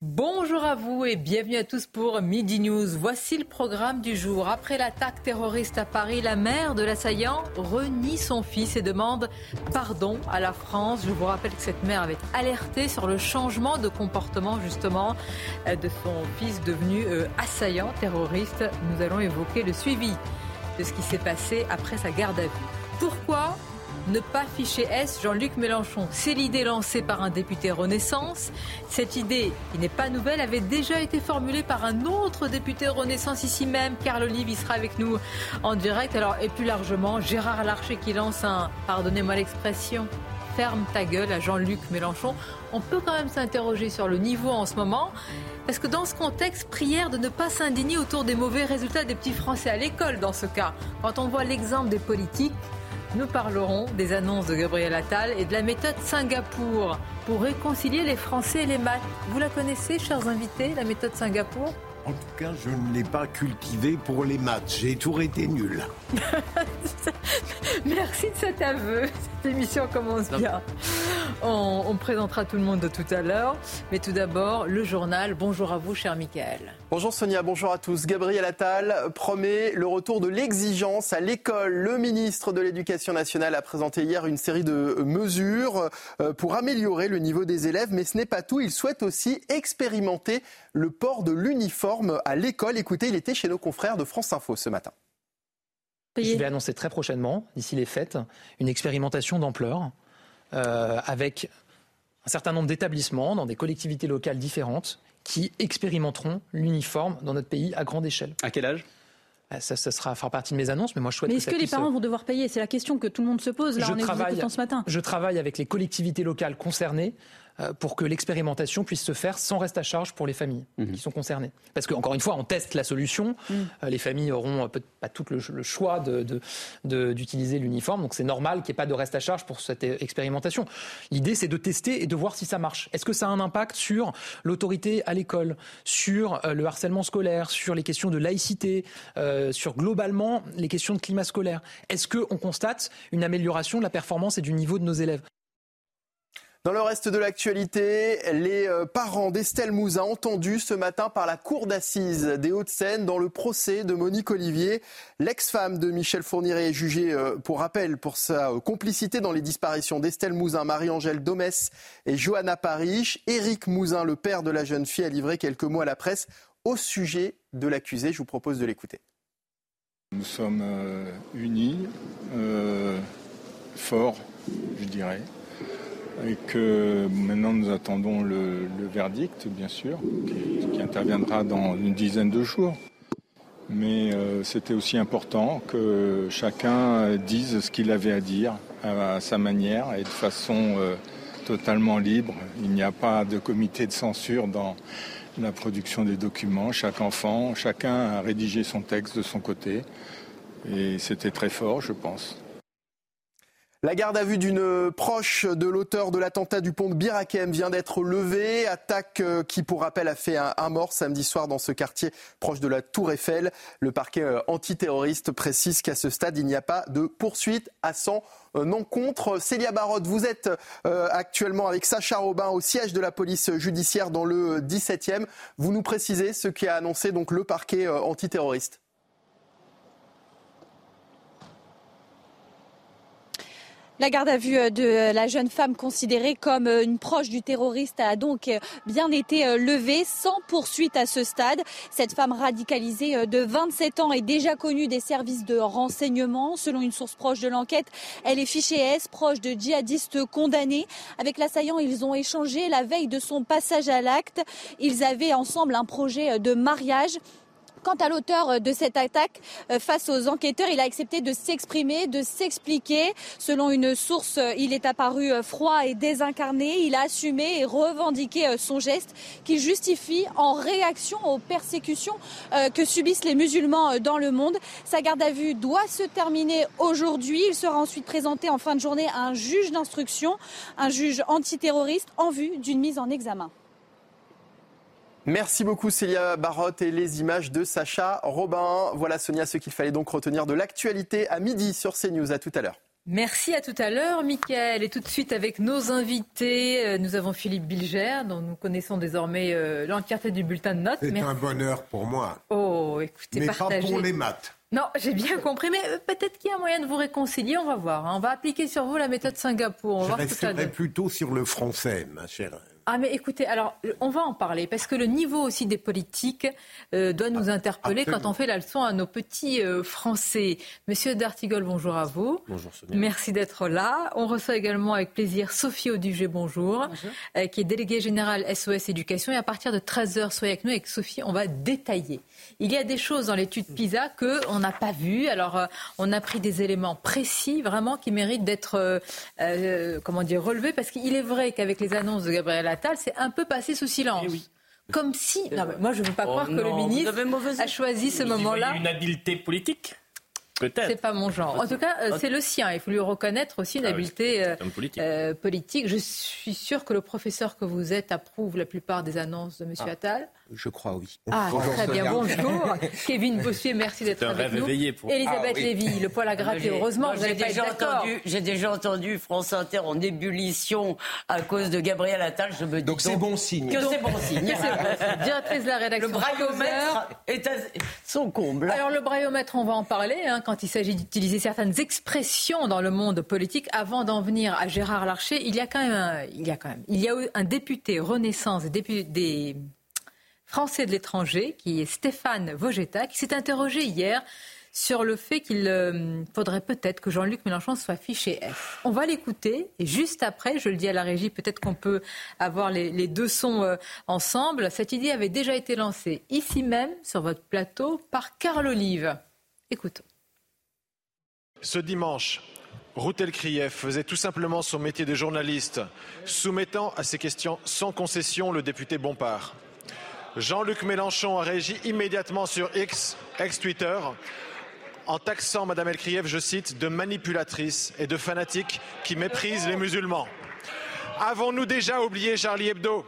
Bonjour à vous et bienvenue à tous pour Midi News. Voici le programme du jour. Après l'attaque terroriste à Paris, la mère de l'assaillant renie son fils et demande pardon à la France. Je vous rappelle que cette mère avait alerté sur le changement de comportement justement euh, de son fils devenu euh, assaillant terroriste. Nous allons évoquer le suivi de ce qui s'est passé après sa garde à vue. Pourquoi ne pas ficher S Jean-Luc Mélenchon. C'est l'idée lancée par un député Renaissance. Cette idée, qui n'est pas nouvelle, avait déjà été formulée par un autre député Renaissance ici même. Carl Olive, il sera avec nous en direct. Alors, et plus largement, Gérard Larcher qui lance un, pardonnez-moi l'expression, ferme ta gueule à Jean-Luc Mélenchon. On peut quand même s'interroger sur le niveau en ce moment. Parce que dans ce contexte, prière de ne pas s'indigner autour des mauvais résultats des petits Français à l'école dans ce cas. Quand on voit l'exemple des politiques, nous parlerons des annonces de Gabriel Attal et de la méthode Singapour pour réconcilier les Français et les maths. Vous la connaissez, chers invités, la méthode Singapour? En tout cas, je ne l'ai pas cultivé pour les maths. J'ai toujours été nul. Merci de cet aveu. Cette émission commence bien. On, présentera tout le monde de tout à l'heure. Mais tout d'abord, le journal. Bonjour à vous, cher Michael. Bonjour Sonia, bonjour à tous. Gabriel Attal promet le retour de l'exigence à l'école. Le ministre de l'Éducation nationale a présenté hier une série de mesures euh, pour améliorer le niveau des élèves. Mais ce n'est pas tout. Il souhaite aussi expérimenter le port de l'uniforme à l'école. Écoutez, il était chez nos confrères de France Info ce matin. Je vais annoncer très prochainement, d'ici les fêtes, une expérimentation d'ampleur euh, avec un certain nombre d'établissements dans des collectivités locales différentes qui expérimenteront l'uniforme dans notre pays à grande échelle. À quel âge? Euh, ça, ça sera, fera partie de mes annonces, mais moi je souhaite. Mais est-ce que, les parents vont devoir payer? C'est la question que tout le monde se pose. Là, je on travaille, ce matin. Je travaille avec les collectivités locales concernées euh, pour que l'expérimentation puisse se faire sans reste à charge pour les familles mhm. qui sont concernées. Parce qu'encore une fois, on teste la solution. Mhm. Euh, les familles auront pas tout le, choix d'utiliser l'uniforme, donc c'est normal qu'il n'y ait pas de reste à charge pour cette expérimentation. L'idée, c'est de tester et de voir si ça marche. Est-ce que ça a un impact sur l'autorité à l'école, sur euh, le harcèlement scolaire, sur les questions de laïcité, sur globalement les questions de climat scolaire? Est-ce qu'on constate une amélioration de la performance et du niveau de nos élèves? Dans le reste de l'actualité, les euh, parents d'Estelle Mouzin entendus ce matin par la cour d'assises des Hauts-de-Seine dans le procès de Monique Olivier. L'ex-femme de Michel Fourniret est jugée euh, pour rappel pour sa euh, complicité dans les disparitions d'Estelle Mouzin, Marie-Angèle Domès et Johanna Parish. Éric Mouzin, le père de la jeune fille, a livré quelques mots à la presse au sujet de l'accusé. Je vous propose de l'écouter. Nous sommes unis, forts, je dirais et que maintenant nous attendons le, verdict, bien sûr, qui, interviendra dans une dizaine de jours. Mais euh, c'était aussi important que chacun dise ce qu'il avait à dire à, sa manière et de façon euh, totalement libre. Il n'y a pas de comité de censure dans la production des documents. Chaque enfant, chacun a rédigé son texte de son côté. Et c'était très fort, je pense. La garde à vue d'une proche de l'auteur de l'attentat du pont de Birakem vient d'être levée. Attaque euh, qui, pour rappel, a fait un, mort samedi soir dans ce quartier proche de la Tour Eiffel. Le parquet euh, antiterroriste précise qu'à ce stade, il n'y a pas de poursuite à son euh, encontre. Célia Barotte, vous êtes actuellement avec Sacha Robin au siège de la police judiciaire dans le 17e. Vous nous précisez ce qui a annoncé donc le parquet antiterroriste. La garde à vue euh, de la jeune femme considérée comme euh, une proche du terroriste a donc euh, bien été levée sans poursuite à ce stade. Cette femme radicalisée de 27 ans est déjà connue des services de renseignement. Selon une source proche de l'enquête, elle est fichée S, proche de djihadistes condamnés. Avec l'assaillant, ils ont échangé la veille de son passage à l'acte. Ils avaient ensemble un projet de mariage. Quant à l'auteur de cette attaque, face aux enquêteurs, il a accepté de s'exprimer, de s'expliquer. Selon une source, il est apparu froid et désincarné. Il a assumé et revendiqué son geste qui justifie en réaction aux persécutions que subissent les musulmans dans le monde. Sa garde à vue doit se terminer aujourd'hui. Il sera ensuite présenté en fin de journée à un juge d'instruction, un juge antiterroriste en vue d'une mise en examen. Merci beaucoup Célia Barotte et les images de Sacha Robin. Voilà Sonia ce qu'il fallait donc retenir de l'actualité à midi sur CNews. À tout à l'heure. Merci à tout à l'heure, Mickaël. Et tout de suite avec nos invités, euh, nous avons Philippe Bilger, dont nous connaissons désormais euh, l'entièreté du bulletin de notes. C'est un bonheur pour moi. Oh, écoutez, Mais pas pour les maths. Non, j'ai bien compris, mais euh, peut-être qu'il y a moyen de vous réconcilier, on va voir. Hein. On va appliquer sur vous la méthode Singapour. On va Je voir plutôt sur le français, ma chère ah mais écoutez, alors on va en parler parce que le niveau aussi des politiques euh, doit nous interpeller quand on fait la leçon à nos petits euh, Français. Monsieur Dartigol, bonjour à vous. Bonjour Sonia. Merci d'être là. On reçoit également avec plaisir Sophie Audugé, bonjour, euh, qui est déléguée générale SOS Éducation. Et à partir de 13h, soyez avec nous. Avec Sophie, on va détailler. Il y a des choses dans l'étude PISA qu'on n'a pas vues. Alors on a pris des éléments précis, vraiment, qui méritent d'être, comment dire, relevés parce qu'il est vrai qu'avec les annonces de Gabriel c'est un peu passé sous silence. Eh Comme si. moi, je ne veux pas oh croire que le ministre a choisi ce moment-là. Une habileté politique Peut-être. C'est pas mon genre. En tout cas, euh, c'est le sien. Il faut lui reconnaître aussi une ah habileté euh, euh, politique. Je suis sûr que le professeur que vous êtes approuve la plupart des annonces de M. Ah. Attal. Je crois, oui. Ah, très bien. Bonjour. Kevin Bossier, merci d'être avec nous. Pour... Elisabeth ah, Lévy, le poil à gratter. Heureusement, j'ai déjà, entendu, j'ai déjà entendu France Inter en ébullition à cause de Gabriel Attal. Je me dis donc c'est bon signe. Que c'est bon signe. Directrice de la rédaction. Le braillomètre est à son comble. Alors le braillomètre, on va en parler hein, quand il s'agit d'utiliser certaines expressions dans le monde politique. Avant d'en venir à Gérard Larcher, il y a quand même, un, il y a quand même, il y a un député Renaissance des Français de l'étranger, qui est Stéphane Vogetta, qui s'est interrogé hier sur le fait qu'il euh, faudrait peut-être que Jean-Luc Mélenchon soit fiché F. On va l'écouter et juste après, je le dis à la régie, peut-être qu'on peut avoir les, deux sons euh, ensemble. Cette idée avait déjà été lancée ici même, sur votre plateau, par Carl Olive. Écoutons. Ce dimanche, Routel Krief faisait tout simplement son métier de journaliste, soumettant à ces questions sans concession le député Bompard. Jean-Luc Mélenchon a réagi immédiatement sur X, ex-Twitter, en taxant Mme Elkrieff, je cite, de manipulatrice et de fanatique qui méprise les musulmans. Avons-nous déjà oublié Charlie Hebdo?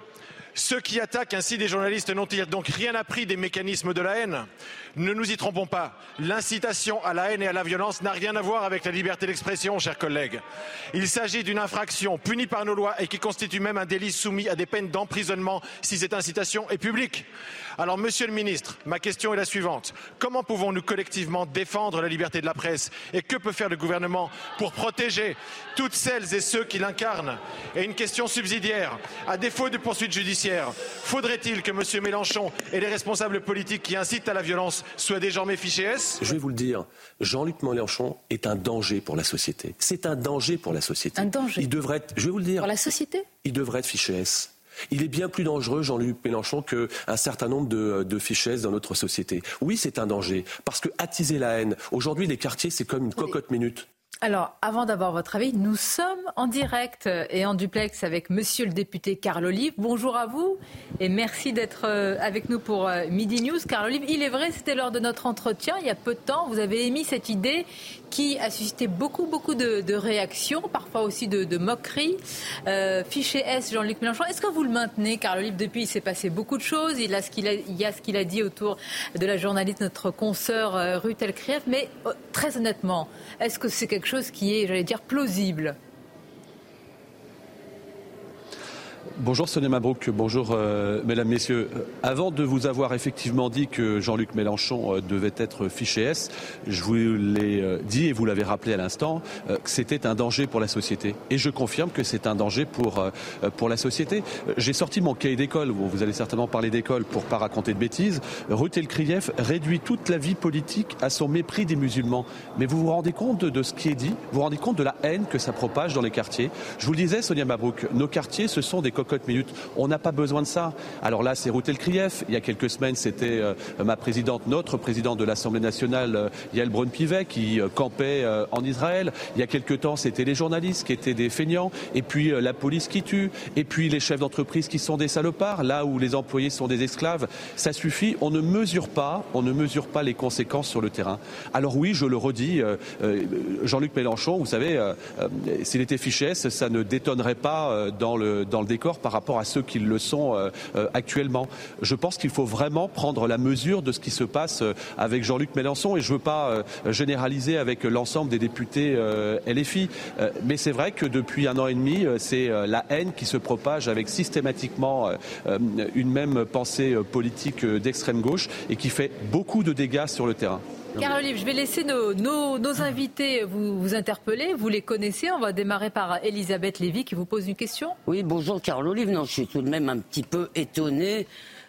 Ceux qui attaquent ainsi des journalistes n'ont-ils donc rien appris des mécanismes de la haine? Ne nous y trompons pas. L'incitation à la haine et à la violence n'a rien à voir avec la liberté d'expression, chers collègues. Il s'agit d'une infraction punie par nos lois et qui constitue même un délit soumis à des peines d'emprisonnement si cette incitation est publique. Alors, Monsieur le Ministre, ma question est la suivante. Comment pouvons-nous collectivement défendre la liberté de la presse Et que peut faire le gouvernement pour protéger toutes celles et ceux qui l'incarnent? Et une question subsidiaire. À défaut de poursuites judiciaires, faudrait-il que M. Mélenchon et les responsables politiques qui incitent à la violence soient désormais fichés S Je vais vous le dire, Jean-Luc Mélenchon est un danger pour la société. C'est un danger pour la société. Un danger. Il devrait être, je vais vous le dire. Pour la société Il devrait être fiché S. Il est bien plus dangereux, Jean-Luc Mélenchon, qu'un certain nombre de, de fichesses dans notre société. Oui, c'est un danger, parce que attiser la haine, aujourd'hui, les quartiers, c'est comme une cocotte minute. Alors, avant d'avoir votre avis, nous sommes en direct et en duplex avec monsieur le député Carl Olive. Bonjour à vous et merci d'être euh, avec nous pour euh, Midi News. Carl Olive, il est vrai, c'était lors de notre entretien, il y a peu de temps, vous avez émis cette idée qui a suscité beaucoup, beaucoup de, réactions, parfois aussi de, moqueries. Euh, fiché S, Jean-Luc Mélenchon, est-ce que vous le maintenez Carl Olive, depuis, il s'est passé beaucoup de choses. Il, y a ce qu'il a dit autour de la journaliste, notre consoeur Ruth Elkrief. Mais très honnêtement, est-ce que c'est quelque chose qui est, j'allais dire, plausible Bonjour Sonia Mabrouk, bonjour euh, mesdames, messieurs. Avant de vous avoir effectivement dit que Jean-Luc Mélenchon euh, devait être fiché S, je vous l'ai euh, dit et vous l'avez rappelé à l'instant que c'était un danger pour la société. Et je confirme que c'est un danger pour, pour la société. J'ai sorti mon cahier d'école, vous allez certainement parler d'école pour pas raconter de bêtises. Ruth Elkrieff réduit toute la vie politique à son mépris des musulmans. Mais vous vous rendez compte de, de ce qui est dit? Vous vous rendez compte de la haine que ça propage dans les quartiers? Je vous le disais, Sonia Mabrouk, nos quartiers, ce sont des minutes. On n'a pas besoin de ça. Alors là, c'est Routel Krief. Il y a quelques semaines, c'était ma présidente, notre présidente de l'Assemblée nationale, Yael Braun-Pivet, qui campait en Israël. Il y a quelques temps, c'était les journalistes qui étaient des feignants. Et puis la police qui tue. Et puis les chefs d'entreprise qui sont des salopards. Là où les employés sont des esclaves. Ça suffit. On ne mesure pas, on ne mesure pas les conséquences sur le terrain. Alors oui, je le redis, Jean-Luc Mélenchon, vous savez, s'il était fiché ça ne détonnerait pas euh, dans le, dans le décor par rapport à ceux qui le sont euh, euh, actuellement. Je pense qu'il faut vraiment prendre la mesure de ce qui se passe avec Jean-Luc Mélenchon et je ne veux pas généraliser avec l'ensemble des députés LFI. Mais c'est vrai que depuis un an et demi, c'est la haine qui se propage avec systématiquement une même pensée politique d'extrême gauche et qui fait beaucoup de dégâts sur le terrain. Carl Olive, je vais laisser nos, invités vous, vous, interpeller. Vous les connaissez. On va démarrer par Elisabeth Lévy qui vous pose une question. Oui, bonjour Carl Olive. Non, je suis tout de même un petit peu étonné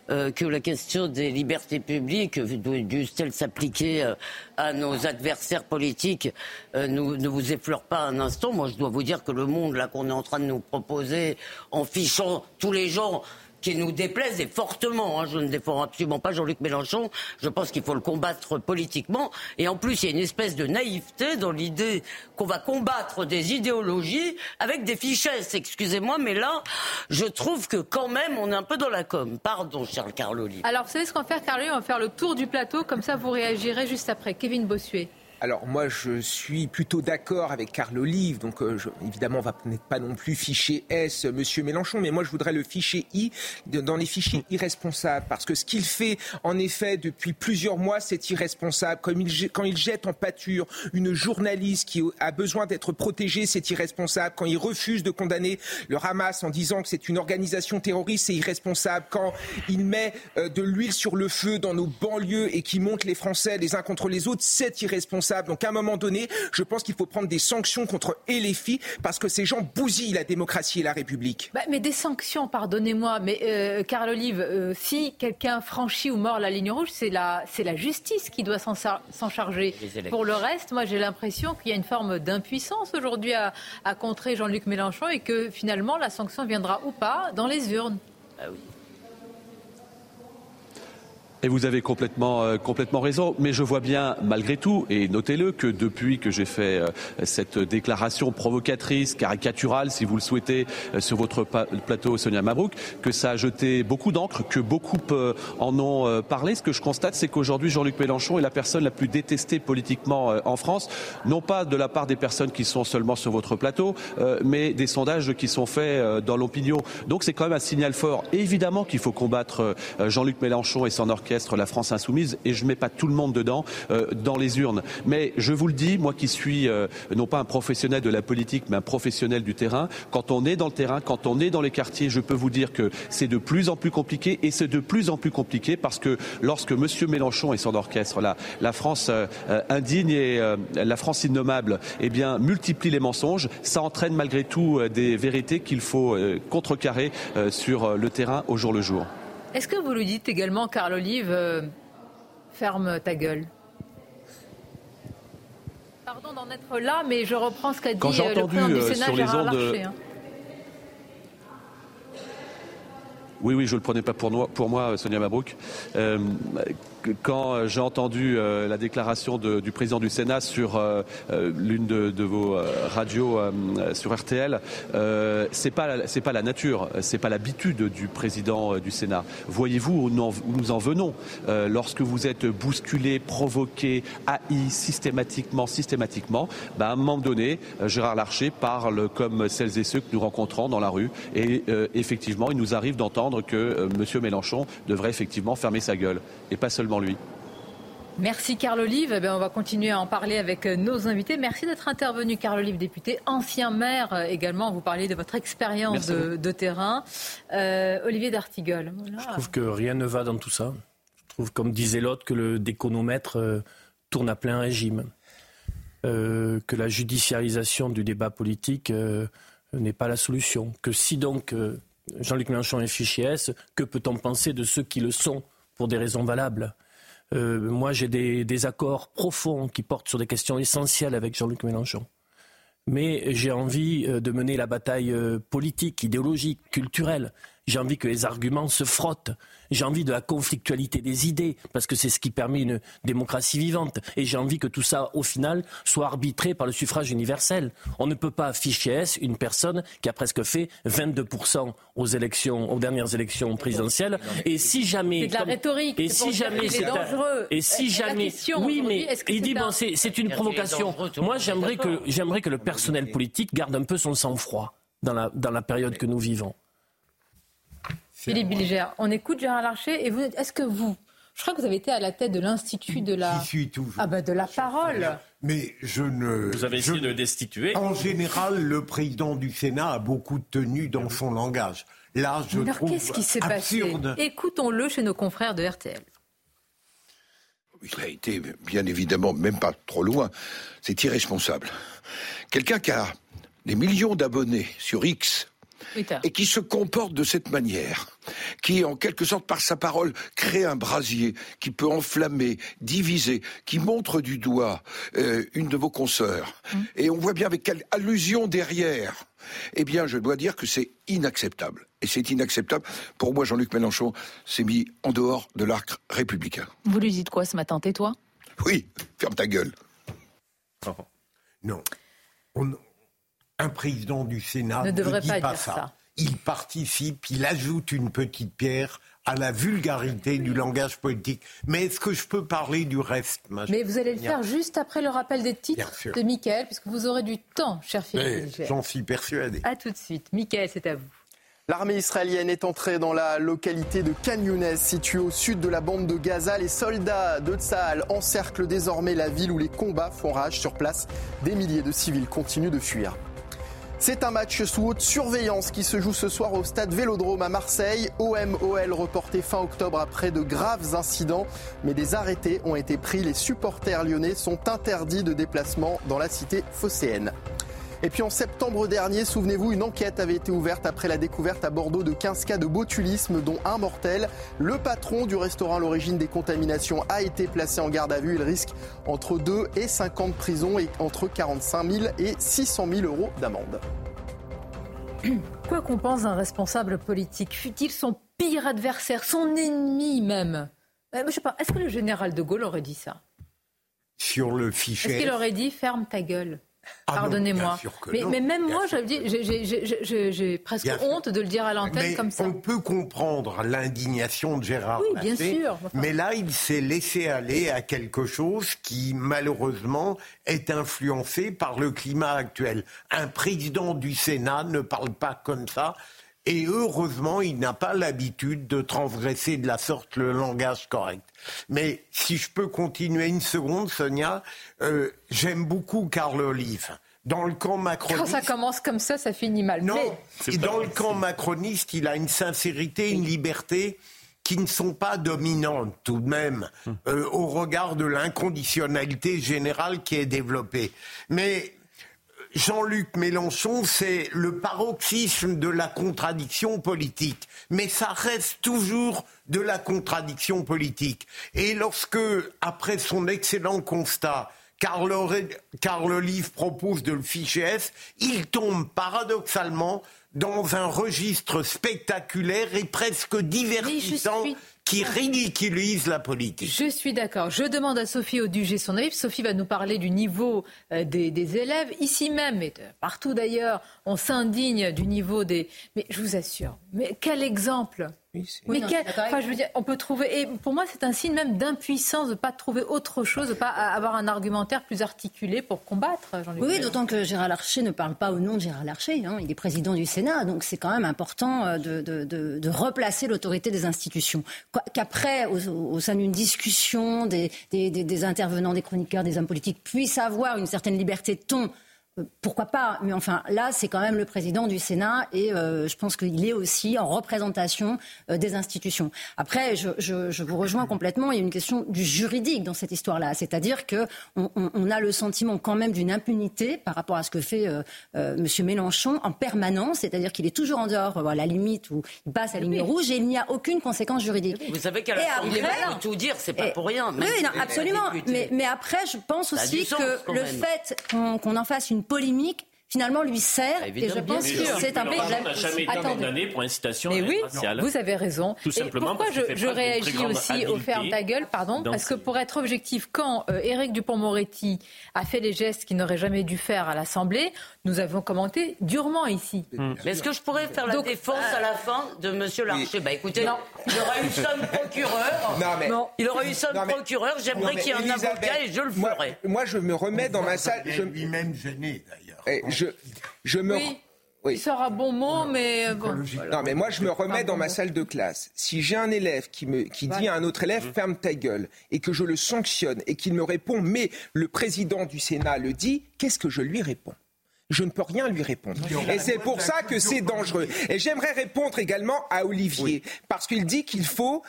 euh, que la question des libertés publiques, dussent-elles s'appliquer euh, à nos adversaires politiques, euh, ne vous effleure pas un instant. Moi, je dois vous dire que le monde là qu'on est en train de nous proposer, en fichant tous les gens qui nous déplaise et fortement. Hein. Je ne défends absolument pas Jean-Luc Mélenchon. Je pense qu'il faut le combattre politiquement. Et en plus, il y a une espèce de naïveté dans l'idée qu'on va combattre des idéologies avec des fichesses. Excusez-moi, mais là, je trouve que quand même, on est un peu dans la com. Pardon, Charles Carloli. Alors, vous savez ce qu'on va faire, Carloli? On va faire le tour du plateau. Comme ça, vous réagirez juste après. Kevin Bossuet. Alors moi, je suis plutôt d'accord avec Carl Olive. Donc euh, évidemment, on va pas non plus ficher S, Monsieur Mélenchon, mais moi je voudrais le ficher I dans les fichiers irresponsables, parce que ce qu'il fait, en effet, depuis plusieurs mois, c'est irresponsable. Comme il, quand il jette en pâture une journaliste qui a besoin d'être protégée, c'est irresponsable. Quand il refuse de condamner le Hamas en disant que c'est une organisation terroriste, c'est irresponsable. Quand il met euh, de l'huile sur le feu dans nos banlieues et qui monte les Français les uns contre les autres, c'est irresponsable. Donc à un moment donné, je pense qu'il faut prendre des sanctions contre filles parce que ces gens bousillent la démocratie et la République. Bah, mais des sanctions, pardonnez-moi, mais euh, Carl Olive, euh, si quelqu'un franchit ou mord la ligne rouge, c'est la, c'est la justice qui doit s'en, charger. Pour le reste, moi j'ai l'impression qu'il y a une forme d'impuissance aujourd'hui à, à contrer Jean-Luc Mélenchon et que finalement la sanction viendra ou pas dans les urnes. Ah oui. Et vous avez complètement, euh, complètement raison. Mais je vois bien, malgré tout, et notez-le, que depuis que j'ai fait euh, cette déclaration provocatrice, caricaturale, si vous le souhaitez, euh, sur votre plateau, Sonia Mabrouk, que ça a jeté beaucoup d'encre, que beaucoup en ont parlé. Ce que je constate, c'est qu'aujourd'hui, Jean-Luc Mélenchon est la personne la plus détestée politiquement en France, non pas de la part des personnes qui sont seulement sur votre plateau, mais des sondages qui sont faits dans l'opinion. Donc c'est quand même un signal fort. évidemment qu'il faut combattre Jean-Luc Mélenchon et son orchestre la France insoumise, et je ne mets pas tout le monde dedans, euh, dans les urnes. Mais je vous le dis, moi qui suis euh, non pas un professionnel de la politique, mais un professionnel du terrain, quand on est dans le terrain, quand on est dans les quartiers, je peux vous dire que c'est de plus en plus compliqué, et c'est de plus en plus compliqué parce que lorsque M. Mélenchon et son orchestre, la, France euh, indigne et la France innommable, eh bien, multiplie les mensonges, ça entraîne malgré tout des vérités qu'il faut contrecarrer sur le terrain au jour le jour. Est-ce que vous lui dites également, Carl Olive, euh, ferme ta gueule? Pardon d'en être là, mais je reprends ce qu'a dit euh, le président du euh, Sénat, Gérard Larcher. Hein. Oui, oui, je ne le prenais pas pour moi, pour moi Sonia Mabrouk quand euh, j'ai entendu euh, la déclaration du président du Sénat sur euh, l'une de, vos radios sur RTL, c'est pas c'est pas la nature, c'est pas l'habitude du président du Sénat. Voyez-vous où nous en venons lorsque vous êtes bousculé, provoqué, haï systématiquement, systématiquement? Ben, à un moment donné, Gérard Larcher parle comme celles et ceux que nous rencontrons dans la rue, et effectivement, il nous arrive d'entendre que M. Mélenchon devrait effectivement fermer sa gueule, et pas seulement lui. Merci Carl Olive. Eh on va continuer à en parler avec euh, nos invités. Merci d'être intervenu, Carl Olive, député, ancien maire euh, également. Vous parlez de votre expérience de, terrain. Euh, Olivier D'Artigol. Je trouve que rien ne va dans tout ça. Je trouve, comme disait l'autre, que le déconomètre tourne à plein régime. que la judiciarisation du débat politique n'est pas la solution. Que si donc Jean-Luc Mélenchon est fichier S, que peut-on penser de ceux qui le sont? Pour des raisons valables. Euh, moi, j'ai des, accords profonds qui portent sur des questions essentielles avec Jean-Luc Mélenchon. mais j'ai envie euh, de mener la bataille euh, politique, idéologique, culturelle. J'ai envie que les arguments se frottent. J'ai envie de la conflictualité des idées, parce que c'est ce qui permet une démocratie vivante. Et j'ai envie que tout ça, au final, soit arbitré par le suffrage universel. On ne peut pas afficher S une personne qui a presque fait 22% aux élections, aux dernières élections présidentielles. Et si jamais. C'est de la rhétorique. Et si jamais c'est dangereux. Et si jamais. Oui, mais il dit, bon, c'est une provocation. Moi, j'aimerais que, j'aimerais que le personnel politique garde un peu son sang-froid dans la, dans la période que nous vivons. Philippe Bilger, on écoute Gérard Larcher et vous, est-ce que vous, je crois que vous avez été à la tête de l'institut de la, suis toujours. ah bah de la parole. Mais je ne. Vous avez essayé de destituer. En général, le président du Sénat a beaucoup de tenue dans son langage. Là, je Alors trouve qu'est-ce qui s'est passé. Écoutons-le chez nos confrères de RTL. Il a été, bien évidemment, même pas trop loin. C'est irresponsable. Quelqu'un qui a des millions d'abonnés sur X. et qui se comporte de cette manière, qui, en quelque sorte, par sa parole, crée un brasier qui peut enflammer, diviser, qui montre du doigt euh, une de vos consoeurs, et on voit bien avec quelle allusion derrière, eh bien, je dois dire que c'est inacceptable. Et c'est inacceptable. Pour moi, Jean-Luc Mélenchon s'est mis en dehors de l'arc républicain. Vous lui dites quoi ce matin Tais-toi? Oui, ferme ta gueule. Non. On- un président du Sénat Ne ne, devrait dit pas pas, dire ça. ça. Il participe, il ajoute une petite pierre à la vulgarité du langage politique. Mais est-ce que je peux parler du reste ma Mais vous allez le faire juste après le rappel des titres de Mickaël, puisque vous aurez du temps, cher Philippe. J'en suis persuadé. À tout de suite. Mickaël, c'est à vous. L'armée israélienne est entrée dans la localité de Khan Younes, située au sud de la bande de Gaza. Les soldats de Tsahal encerclent désormais la ville où les combats font rage sur place. Des milliers de civils continuent de fuir. C'est un match sous haute surveillance qui se joue ce soir au stade Vélodrome à Marseille. OM-OL reporté fin octobre après de graves incidents, mais des arrêtés ont été pris. Les supporters lyonnais sont interdits de déplacement dans la cité phocéenne. Et puis en septembre dernier, souvenez-vous, une enquête avait été ouverte après la découverte à Bordeaux de 15 cas de botulisme, dont un mortel. Le patron du restaurant à l'origine des contaminations a été placé en garde à vue. Il risque entre 2 et 5 ans de prison et entre 45 000 et 600 000 euros d'amende. Quoi qu'on pense d'un responsable politique, fut-il son pire adversaire, son ennemi même? Euh, Je sais pas, est-ce que le général de Gaulle aurait dit ça? Sur le Est-ce fichier. qu'il aurait dit ferme ta gueule? Ah Pardonnez-moi. Mais, même bien moi, j'ai- presque Bien sûr. honte de le dire à l'antenne comme ça. on peut comprendre l'indignation de Gérard Oui, bien sûr. Enfin- mais là, il s'est laissé aller à quelque chose qui, malheureusement, est influencé par le climat actuel. Un président du Sénat ne parle pas comme ça. Et heureusement, il n'a pas l'habitude de transgresser de la sorte le langage correct. Mais si je peux continuer une seconde, Sonia, euh, j'aime beaucoup Carl Olive. Dans le camp Quand macroniste, ça commence comme ça, ça finit mal. non, Mais- dans le camp macroniste, il a une sincérité, une liberté qui ne sont pas dominantes tout de même euh, au regard de l'inconditionnalité générale qui est développée. Mais Jean-Luc Mélenchon, c'est le paroxysme de la contradiction politique. Mais ça reste toujours de la contradiction politique. Et lorsque, après son excellent constat, Carl, Carl Olive propose de le ficher il tombe paradoxalement dans un registre spectaculaire et presque divertissant qui ridiculise la politique. Je suis d'accord. Je demande à Sophie Audugé son avis. Sophie va nous parler du niveau euh, des, des élèves. Ici même, et de- partout d'ailleurs, on s'indigne du niveau des... Mais je vous assure, mais quel exemple mais Oui, non, quel- enfin, je veux dire, on peut trouver. Et pour moi, c'est un signe même d'impuissance de ne pas trouver autre chose, de ne pas avoir un argumentaire plus articulé pour combattre. Jean-Luc Oui, d'autant que Gérard Larcher ne parle pas au nom de Gérard Larcher. hein. Il est président du Sénat, donc c'est quand même important euh, de, de- de- de replacer l'autorité des institutions. Quoi- Qu'après, au, au sein d'une discussion, des, des- des- des intervenants, des chroniqueurs, des hommes politiques puissent avoir une certaine liberté de ton. Pourquoi pas Mais enfin, là, c'est quand même le président du Sénat et euh, je pense qu'il est aussi en représentation euh, des institutions. Après, je, je- je vous rejoins complètement. Il y a une question du juridique dans cette histoire-là, c'est-à-dire que on, on- on a le sentiment quand même d'une impunité par rapport à ce que fait euh, euh, Monsieur Mélenchon en permanence, c'est-à-dire qu'il est toujours en dehors, à la limite où il passe la ligne rouge et il n'y a aucune conséquence juridique. Vous savez qu'à il est malin. tout dire, c'est pas Et- pour rien. Oui, non, absolument. Mais, mais après, je pense aussi sens, que le même. fait qu'on qu'on en fasse une polémique finalement lui sert. Ah, et je évidemment, pense que c'est un peu. Mélenchon n'a jamais été Attendez. condamné pour incitation à Mais la oui, vous avez raison. Tout Et simplement pourquoi je, réagis aussi au ferme ta gueule, pardon, parce que pour être objectif, quand euh, Éric Dupont-Moretti a fait les gestes qu'il n'aurait jamais dû faire à l'Assemblée, nous avons commenté durement ici. Mais est-ce que je pourrais faire la défense à la fin de Monsieur Larcher? Bah écoutez, Non. il aura eu somme procureur. Non, mais- Non. Il aura eu somme Non, mais- procureur. J'aimerais qu'il y ait un avocat et je le moi- ferai. Moi, je me remets dans ma salle. Il Je, est lui-même gêné, d'ailleurs. Je, je me. Oui. Oui. Il sera bon mot, mais euh, bon. Non, mais moi, je me remets dans ma salle de classe. Si j'ai un élève qui, me, qui dit à un autre élève, ferme ta gueule, et que je le sanctionne, et qu'il me répond, mais le président du Sénat le dit, qu'est-ce que je lui réponds? Je ne peux rien lui répondre. Et c'est pour ça que c'est dangereux. Et j'aimerais répondre également à Olivier, parce qu'il dit qu'il faut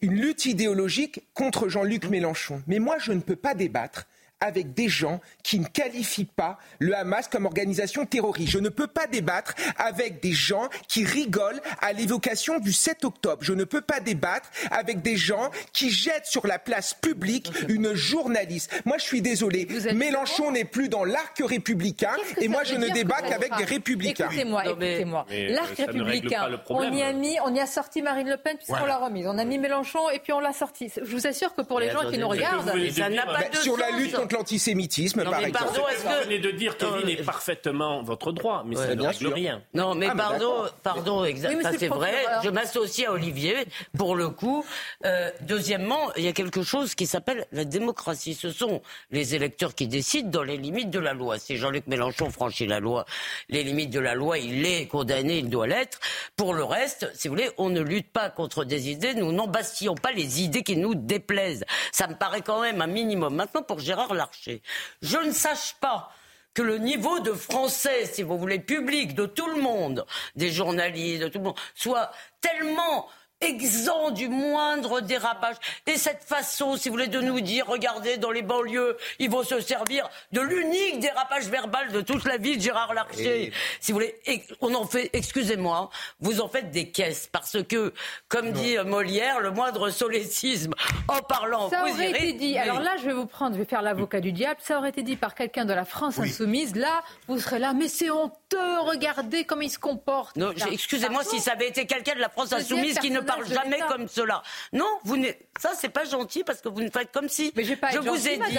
une lutte idéologique contre Jean-Luc Mélenchon. Mais moi, je ne peux pas débattre avec des gens qui ne qualifient pas le Hamas comme organisation terroriste. Je ne peux pas débattre avec des gens qui rigolent à l'évocation du 7 octobre. Je ne peux pas débattre avec des gens qui jettent sur la place publique une journaliste. Moi, je suis désolé. Mélenchon n'est plus dans l'arc républicain et moi, je ne débat qu'avec des républicains. Écoutez-moi, écoutez-moi. L'arc euh, règle républicain, on y a mis, on y a sorti Marine Le Pen puisqu'on Voilà. l'a remise. On a mis Mélenchon et puis on l'a sorti. Je vous assure que pour les gens qui nous regardent, Ça n'a pas Ben, de sur la sens. lutte contre l'antisémitisme, par mais exemple. pardon, est-ce Vous venez de dire, Kevin, Euh, est parfaitement votre droit, mais ça ne règle sûr. rien. Non, mais Ah, pardon, pardon, exact, Oui, mais ça c'est vrai. Je m'associe à Olivier pour le coup. Euh, deuxièmement, il y a quelque chose qui s'appelle la démocratie. Ce sont les électeurs qui décident dans les limites de la loi. Si Jean-Luc Mélenchon franchit la loi, les limites de la loi, il est condamné, il doit l'être. Pour le reste, si vous voulez, on ne lutte pas contre des idées, nous n'embastillons pas les idées qui nous déplaisent. Ça me paraît quand même un minimum. Maintenant, pour Gérard Je ne sache pas que le niveau de français, si vous voulez, public, de tout le monde, des journalistes, de tout le monde, soit tellement exempt du moindre dérapage. Et cette façon, si vous voulez, de nous dire, regardez, dans les banlieues, ils vont se servir de l'unique dérapage verbal de toute la vie de Gérard Larcher. Si vous voulez, on en fait, excusez-moi, vous en faites des caisses. Parce que, comme dit euh, Molière, le moindre solécisme en parlant, Ça vous aurait irez- été dit. Alors là, je vais vous prendre, je vais faire l'avocat du diable. Ça aurait été dit par quelqu'un de la France insoumise. Là, vous serez là, mais c'est honteux. Regardez comment il se comporte. Non, excusez-moi si ça avait été quelqu'un de la France insoumise qui ne parle jamais comme cela. Non, vous n'êtes- ça c'est pas gentil parce que vous ne faites comme si. Mais j'ai pas je vous ai dit.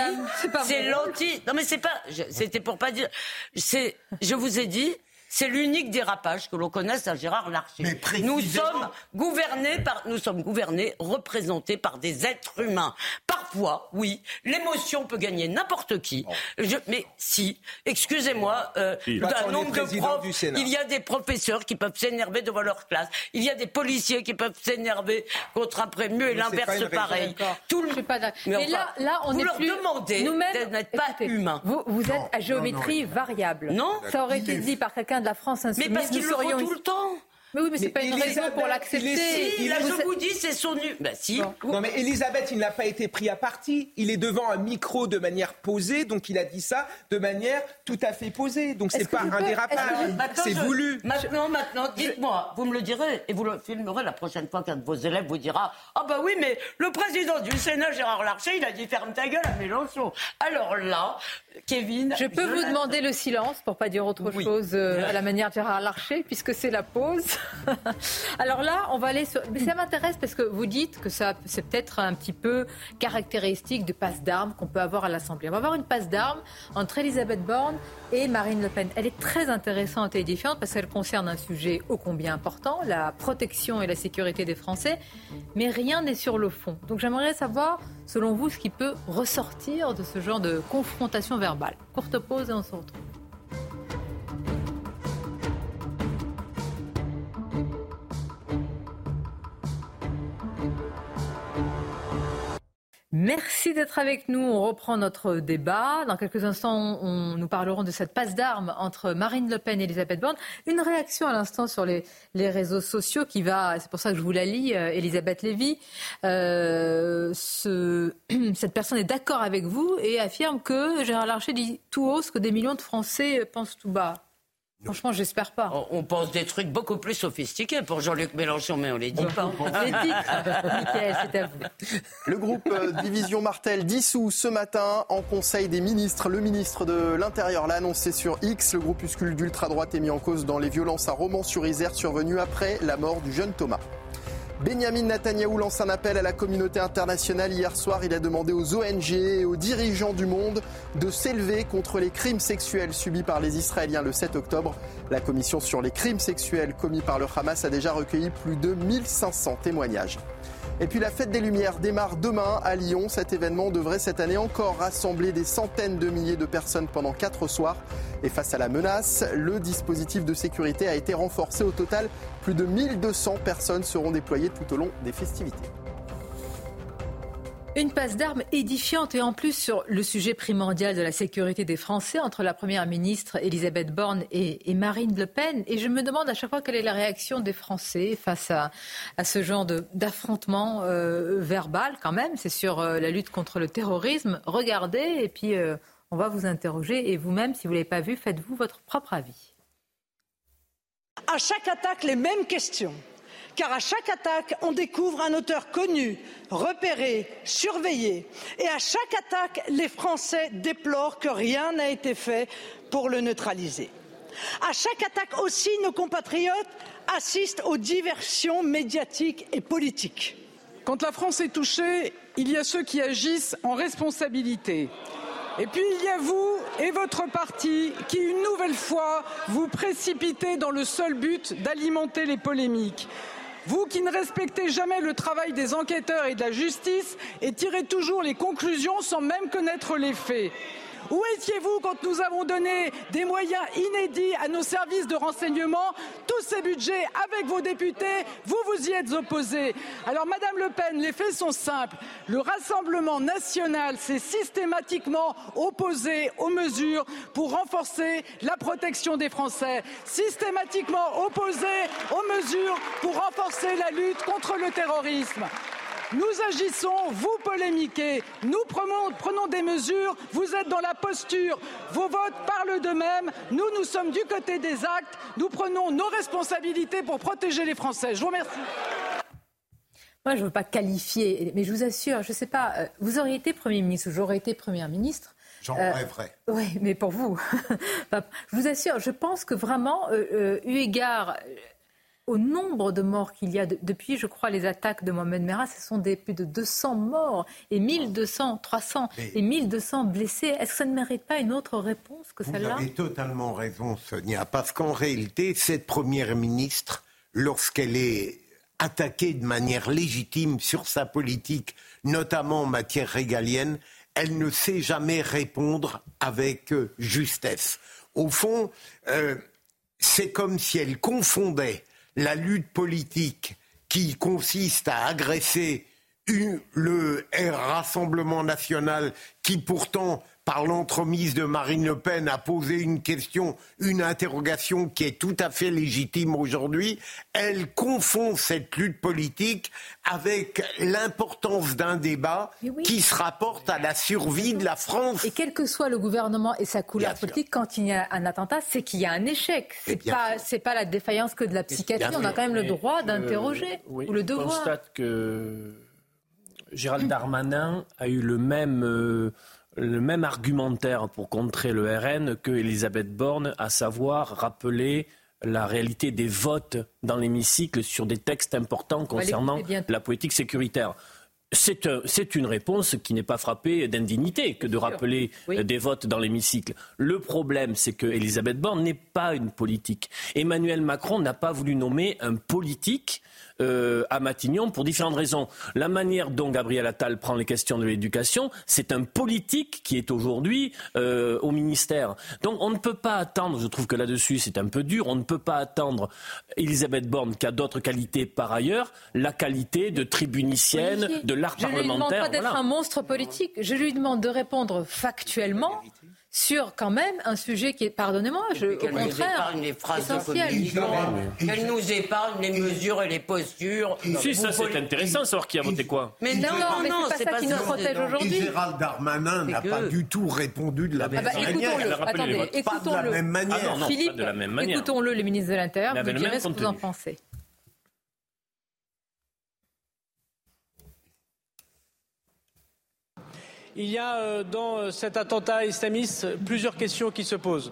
C'est l'anti. Non mais c'est pas. C'était pour pas dire. C'est. Je vous ai dit. C'est l'unique dérapage que l'on connaisse à Gérard Larcher. Mais nous sommes gouvernés par, nous sommes gouvernés, représentés par des êtres humains. Parfois, oui, l'émotion peut gagner n'importe qui. Je- mais si, excusez-moi, euh, d'un nombre de profs, il y a des professeurs qui peuvent s'énerver devant leur classe. Il y a des policiers qui peuvent s'énerver contre un prévenu et l'inverse pareil. Tout le Je suis pas d'accord. Mais Mais, enfin, là, là, on vous est leur plus demandez nous-mêmes. d'être pas humains. Vous, vous êtes Non, à géométrie non. variable. Non. Ça aurait été dit par quelqu'un de la France insoumise. Mais parce qu'ils le font tout le temps. Mais oui, mais c'est pas une raison Elisabeth, pour il l'accepter. Si, là, Vous je vous dis, c'est son nu. Bah si. Non mais Elisabeth, il n'a pas été pris à partie. Il est devant un micro de manière posée, donc il a dit ça de manière tout à fait posée. Donc c'est pas un dérapage, c'est je- voulu. Maintenant, maintenant, dites-moi, vous me le direz et vous le filmerez la prochaine fois qu'un de vos élèves vous dira Ah bah oui, mais le président du Sénat, Gérard Larcher, il a dit ferme ta gueule à Mélenchon. Alors là, Kevin. Je peux vous demander le silence pour pas dire autre Oui. chose euh, à la manière de Gérard Larcher, puisque c'est la pause. Alors là, on va aller sur. Mais ça m'intéresse parce que vous dites que ça, c'est peut-être un petit peu caractéristique du passe d'armes qu'on peut avoir à l'Assemblée. On va avoir une passe d'armes entre Elisabeth Borne et Marine Le Pen. Elle est très intéressante et édifiante parce qu'elle concerne un sujet ô combien important, la protection et la sécurité des Français. Mais rien n'est sur le fond. Donc j'aimerais savoir, selon vous, ce qui peut ressortir de ce genre de confrontation verbale? Courte pause et on se retrouve. Merci d'être avec nous. On reprend notre débat. Dans quelques instants, on, nous parlerons de cette passe d'armes entre Marine Le Pen et Elisabeth Borne. Une réaction à l'instant sur les, réseaux sociaux qui va, c'est pour ça que je vous la lis, euh, Elisabeth Lévy. Euh, ce- cette personne est d'accord avec vous et affirme que Gérard Larcher dit tout haut ce que des millions de Français pensent tout bas. Franchement, j'espère pas. On, pense des trucs beaucoup plus sophistiqués pour Jean-Luc Mélenchon, mais on les dit pas. les c'est à vous. Le groupe euh, Division Martel dissous ce matin en Conseil des ministres. Le ministre de l'Intérieur l'a annoncé sur X. Le groupuscule d'ultra-droite est mis en cause dans les violences à Romans-sur-Isère survenues après la mort du jeune Thomas. Benjamin Netanyahou lance un appel à la communauté internationale. Hier soir, il a demandé aux ONG et aux dirigeants du monde de s'élever contre les crimes sexuels subis par les Israéliens le 7 octobre. La commission sur les crimes sexuels commis par le Hamas a déjà recueilli plus de 1500 témoignages. Et puis la fête des Lumières démarre demain à Lyon. Cet événement devrait cette année encore rassembler des centaines de milliers de personnes pendant quatre soirs. Et face à la menace, le dispositif de sécurité a été renforcé. Au total, plus de 1200 personnes seront déployées tout au long des festivités. Une passe d'armes édifiante et en plus sur le sujet primordial de la sécurité des Français entre la Première ministre Elisabeth Borne et, Marine Le Pen. Et je me demande à chaque fois quelle est la réaction des Français face à, ce genre d'affrontement euh, verbal quand même. C'est sur euh, la lutte contre le terrorisme. Regardez et puis euh, on va vous interroger. Et vous-même, si vous ne l'avez pas vu, faites-vous votre propre avis. À chaque attaque, les mêmes questions car à chaque attaque, on découvre un auteur connu, repéré, surveillé. Et à chaque attaque, les Français déplorent que rien n'a été fait pour le neutraliser. À chaque attaque aussi, nos compatriotes assistent aux diversions médiatiques et politiques. Quand la France est touchée, il y a ceux qui agissent en responsabilité. Et puis il y a vous et votre parti qui, une nouvelle fois, vous précipitez dans le seul but d'alimenter les polémiques. Vous qui ne respectez jamais le travail des enquêteurs et de la justice et tirez toujours les conclusions sans même connaître les faits. Où étiez-vous quand nous avons donné des moyens inédits à nos services de renseignement Tous ces budgets, avec vos députés, vous vous y êtes opposés. Alors, Madame Le Pen, les faits sont simples. Le Rassemblement national s'est systématiquement opposé aux mesures pour renforcer la protection des Français, systématiquement opposé aux mesures pour renforcer la lutte contre le terrorisme. Nous agissons, vous polémiquez, nous prenons, des mesures, vous êtes dans la posture, vos votes parlent d'eux-mêmes, nous, nous sommes du côté des actes, nous prenons nos responsabilités pour protéger les Français. Je vous remercie. Moi, je ne veux pas qualifier, mais je vous assure, je ne sais pas, euh, vous auriez été Premier ministre ou j'aurais été Première ministre. J'en euh, rêverais. Oui, mais pour vous. je vous assure, je pense que vraiment, euh, eu égard au nombre de morts qu'il y a depuis, je crois, les attaques de Mohamed Merah, ce sont des plus de 200 morts et 1200, 300 et 1200 blessés. Est-ce que ça ne mérite pas une autre réponse que celle-là? Vous avez totalement raison, Sonia, parce qu'en réalité, cette première ministre, lorsqu'elle est attaquée de manière légitime sur sa politique, notamment en matière régalienne, elle ne sait jamais répondre avec euh, justesse. Au fond, euh, c'est comme si elle confondait la lutte politique qui consiste à agresser le Rassemblement national qui pourtant par l'entremise de Marine Le Pen, a posé une question, une interrogation qui est tout à fait légitime aujourd'hui. Elle confond cette lutte politique avec l'importance d'un débat qui se rapporte à la survie de la France. Et quel que soit le gouvernement et sa couleur politique, quand il y a un attentat, c'est qu'il y a un échec. C'est pas, c'est pas la défaillance que de la psychiatrie. On a quand même le droit d'interroger ou le devoir. Je constate que Gérald Darmanin a eu le même. Le même argumentaire pour contrer le RN que Elisabeth Borne, à savoir rappeler la réalité des votes dans l'hémicycle sur des textes importants concernant la politique sécuritaire. C'est une réponse qui n'est pas frappée d'indignité que de rappeler des votes dans l'hémicycle. Le problème, c'est que Elisabeth Borne n'est pas une politique. Emmanuel Macron n'a pas voulu nommer un politique euh, à Matignon pour différentes raisons. La manière dont Gabriel Attal prend les questions de l'éducation, c'est un politique qui est aujourd'hui euh, au ministère. Donc on ne peut pas attendre, je trouve que là-dessus c'est un peu dur, on ne peut pas attendre Elisabeth Borne qui a d'autres qualités par ailleurs, la qualité de tribunicienne, de l'art parlementaire. Je ne lui demande pas d'être un monstre politique, je lui demande de répondre factuellement sur quand même un sujet qui est, pardonnez-moi, je, au contraire, nous les phrases essentiel. Qu'elle nous épargne les mesures et les postures. Si, ça c'est intéressant de savoir qui a voté quoi. Mais non, non, mais c'est pas ça qui nous protège aujourd'hui. Gérald Darmanin n'a pas du tout répondu de la même manière. Attendez, écoutons-le. Philippe, écoutons-le, le ministre de l'Intérieur, vous direz ce que vous en pensez. Il y a euh, dans euh, cet attentat islamiste plusieurs questions qui se posent.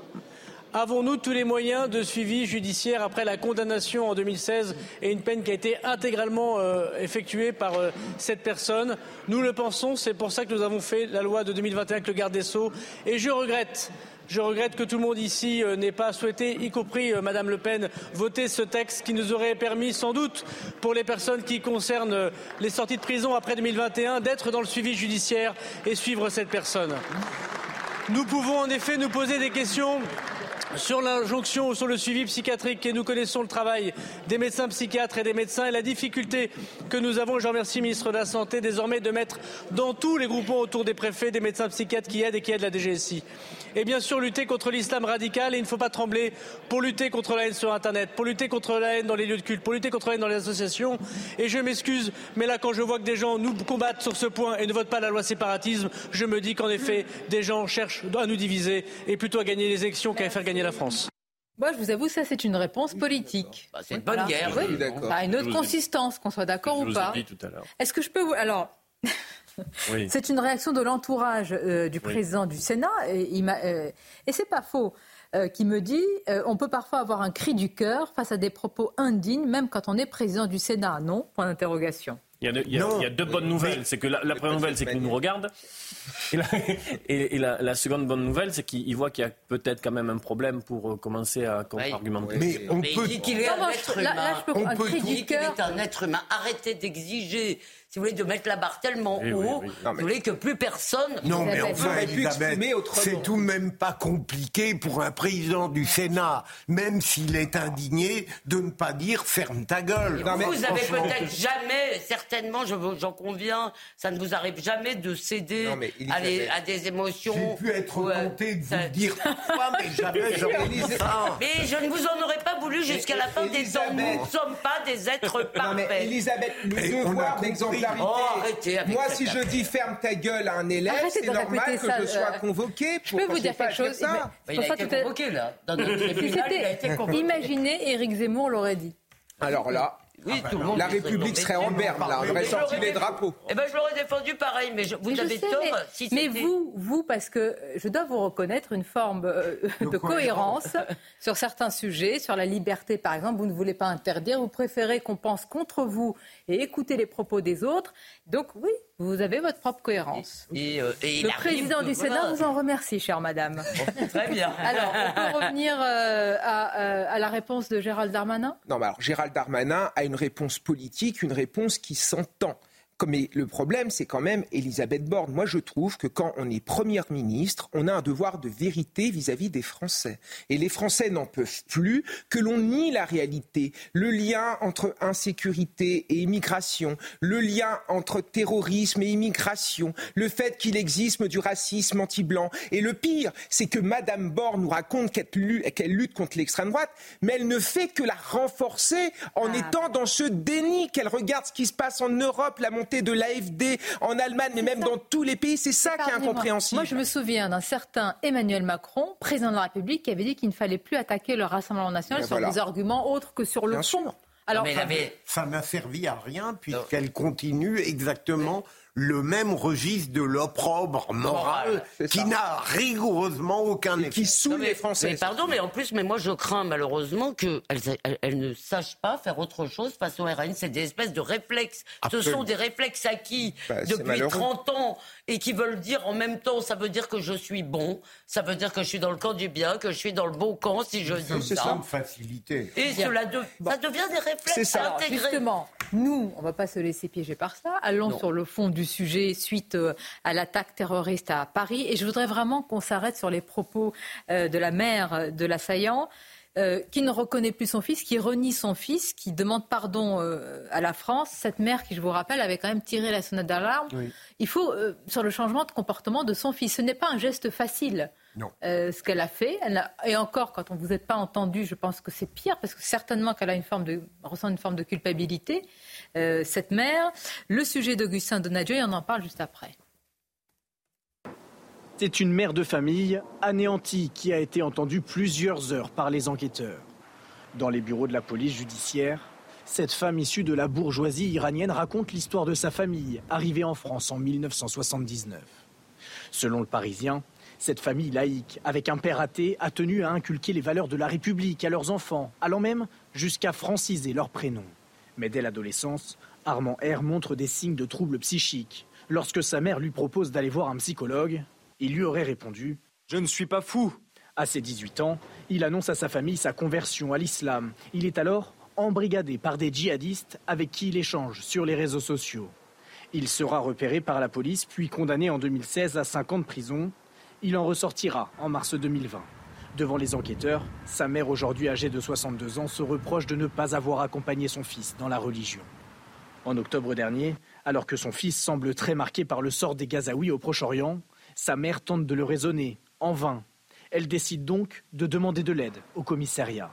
Avons-nous tous les moyens de suivi judiciaire après la condamnation en 2016 et une peine qui a été intégralement euh, effectuée par cette personne? Nous le pensons, c'est pour ça que nous avons fait la loi de 2021 avec le garde des Sceaux. Et je regrette je regrette que tout le monde ici euh, n'ait pas souhaité, y compris euh, Madame Le Pen, voter ce texte qui nous aurait permis sans doute, pour les personnes qui concernent euh, les sorties de prison après 2021, d'être dans le suivi judiciaire et suivre cette personne. Nous pouvons en effet nous poser des questions sur l'injonction sur le suivi psychiatrique et nous connaissons le travail des médecins psychiatres et des médecins et la difficulté que nous avons, je remercie le ministre de la Santé, désormais de mettre dans tous les groupements autour des préfets des médecins psychiatres qui aident et qui aident la DGSI et bien sûr lutter contre l'islam radical. Et il ne faut pas trembler pour lutter contre la haine sur Internet, pour lutter contre la haine dans les lieux de culte, pour lutter contre la haine dans les associations. Et je m'excuse, mais là, quand je vois que des gens nous combattent sur ce point et ne votent pas la loi séparatisme, je me dis qu'en effet, des gens cherchent à nous diviser et plutôt à gagner les élections qu'à faire gagner la France. Moi, je vous avoue, ça, c'est une réponse politique. Bah, c'est une bonne guerre. Oui, a une autre consistance, qu'on soit d'accord ou pas. Est-ce que je peux vous... Alors... C'est une réaction de l'entourage euh, du président du Sénat, et, il euh, et c'est pas faux. Euh, qui me dit on peut parfois avoir un cri du cœur face à des propos indignes, même quand on est président du Sénat. Non? Point d'interrogation. Il y, a, deux bonnes nouvelles. C'est que la, première nouvelle, c'est qu'il nous regarde. Et, la, seconde bonne nouvelle, c'est qu'il voit qu'il y a peut-être quand même un problème pour commencer à contre-argumenter. Mais on peut. qu'il est un être humain. on peut dire qu'il est un être humain. Arrêtez d'exiger si vous voulez, de mettre la barre tellement haut, vous voulez que plus personne... Non, mais enfin, Elisabeth, c'est tout de même pas compliqué pour un président du Sénat, même s'il est indigné, de ne pas dire « ferme ta gueule ». Vous avez peut-être jamais, certainement, j'en conviens, ça ne vous arrive jamais de céder à, des émotions. J'ai pu être tenté de vous dire pourquoi, mais jamais ça. Mais je ne vous en aurais pas voulu jusqu'à la fin des temps. Nous ne sommes pas des êtres parfaits. Elisabeth, le devoir Oh, Moi, si je dis ferme ta gueule à un élève, c'est normal que je sois euh, convoqué pour Je peux vous dire quelque chose. Ça. il a été convoqué, là. Dans Imaginez, Éric Zemmour l'aurait dit. Alors là, oui, tout le monde la République serait en berne, là. On aurait sorti les drapeaux. Eh ben, je l'aurais défendu pareil, mais vous avez tort. Mais, vous, vous, parce que je dois vous reconnaître une forme euh, de cohérence sur certains sujets, sur la liberté, par exemple, vous ne voulez pas interdire, vous préférez qu'on pense contre vous et écouter les propos des autres. Donc oui, vous avez votre propre cohérence. Et, euh, le président du Sénat vous en remercie, chère madame. très bien. Alors, on peut revenir euh, à, à, la réponse de Gérald Darmanin? Non, mais alors Gérald Darmanin a une réponse politique, une réponse qui s'entend. Mais le problème, c'est quand même Elisabeth Borne. Moi, je trouve que quand on est première ministre, on a un devoir de vérité vis-à-vis des Français. Et les Français n'en peuvent plus que l'on nie la réalité. Le lien entre insécurité et immigration, le lien entre terrorisme et immigration, le fait qu'il existe du racisme anti-blanc. Et le pire, c'est que Madame Borne nous raconte qu'elle lutte contre l'extrême droite, mais elle ne fait que la renforcer en ah. étant dans ce déni qu'elle regarde ce qui se passe en Europe, la de l'AFD en Allemagne, mais même dans tous les pays. C'est ça qui est incompréhensible. Moi, je me souviens d'un certain Emmanuel Macron, président de la République, qui avait dit qu'il ne fallait plus attaquer le Rassemblement national sur des arguments autres que sur le fond. Alors, ça n'a servi à rien puisqu'elle continue exactement le même registre de l'opprobre moral qui n'a rigoureusement aucun effet. Qui saoule les Français. Mais pardon, mais en plus, mais moi je crains malheureusement qu'elles elles, ne sachent pas faire autre chose face au RN. C'est des espèces de réflexes. Ce sont des réflexes acquis bah, depuis 30 ans et qui veulent dire en même temps, ça veut dire que je suis bon, ça veut dire que je suis dans le camp du bien, que je suis dans le bon camp si je dis ça. C'est ça une facilité. Et cela ça devient des réflexes intégrés. Justement, nous, on ne va pas se laisser piéger par ça. Allons sur le fond du sujet suite euh, à l'attaque terroriste à Paris. Et je voudrais vraiment qu'on s'arrête sur les propos euh, de la mère de l'assaillant. Euh, qui ne reconnaît plus son fils, qui renie son fils, qui demande pardon à la France. Cette mère qui, je vous rappelle, avait quand même tiré la sonnette d'alarme. Il faut, sur le changement de comportement de son fils, ce n'est pas un geste facile. Ce qu'elle a fait. et encore, quand on ne vous êtes pas entendu, je pense que c'est pire, parce que certainement qu'elle a une forme de, ressent une forme de culpabilité, cette mère. Le sujet d'Augustin Donadieu, et on en parle juste après. C'est une mère de famille anéantie qui a été entendue plusieurs heures par les enquêteurs. Dans les bureaux de la police judiciaire, cette femme issue de la bourgeoisie iranienne raconte l'histoire de sa famille, arrivée en France en 1979. Selon le Parisien, cette famille laïque, avec un père athée, a tenu à inculquer les valeurs de la République à leurs enfants, allant même jusqu'à franciser leur prénom. Mais dès l'adolescence, Armand R montre des signes de troubles psychiques. Lorsque sa mère lui propose d'aller voir un psychologue, il lui aurait répondu Je ne suis pas fou. À ses 18 ans, il annonce à sa famille sa conversion à l'islam. Il est alors embrigadé par des djihadistes avec qui il échange sur les réseaux sociaux. Il sera repéré par la police puis condamné en 2016 à 5 ans de prison. Il en ressortira en mars 2020. Devant les enquêteurs, sa mère, aujourd'hui âgée de 62 ans, se reproche de ne pas avoir accompagné son fils dans la religion. En octobre dernier, alors que son fils semble très marqué par le sort des Gazaouis au Proche-Orient, sa mère tente de le raisonner, en vain. Elle décide donc de demander de l'aide au commissariat.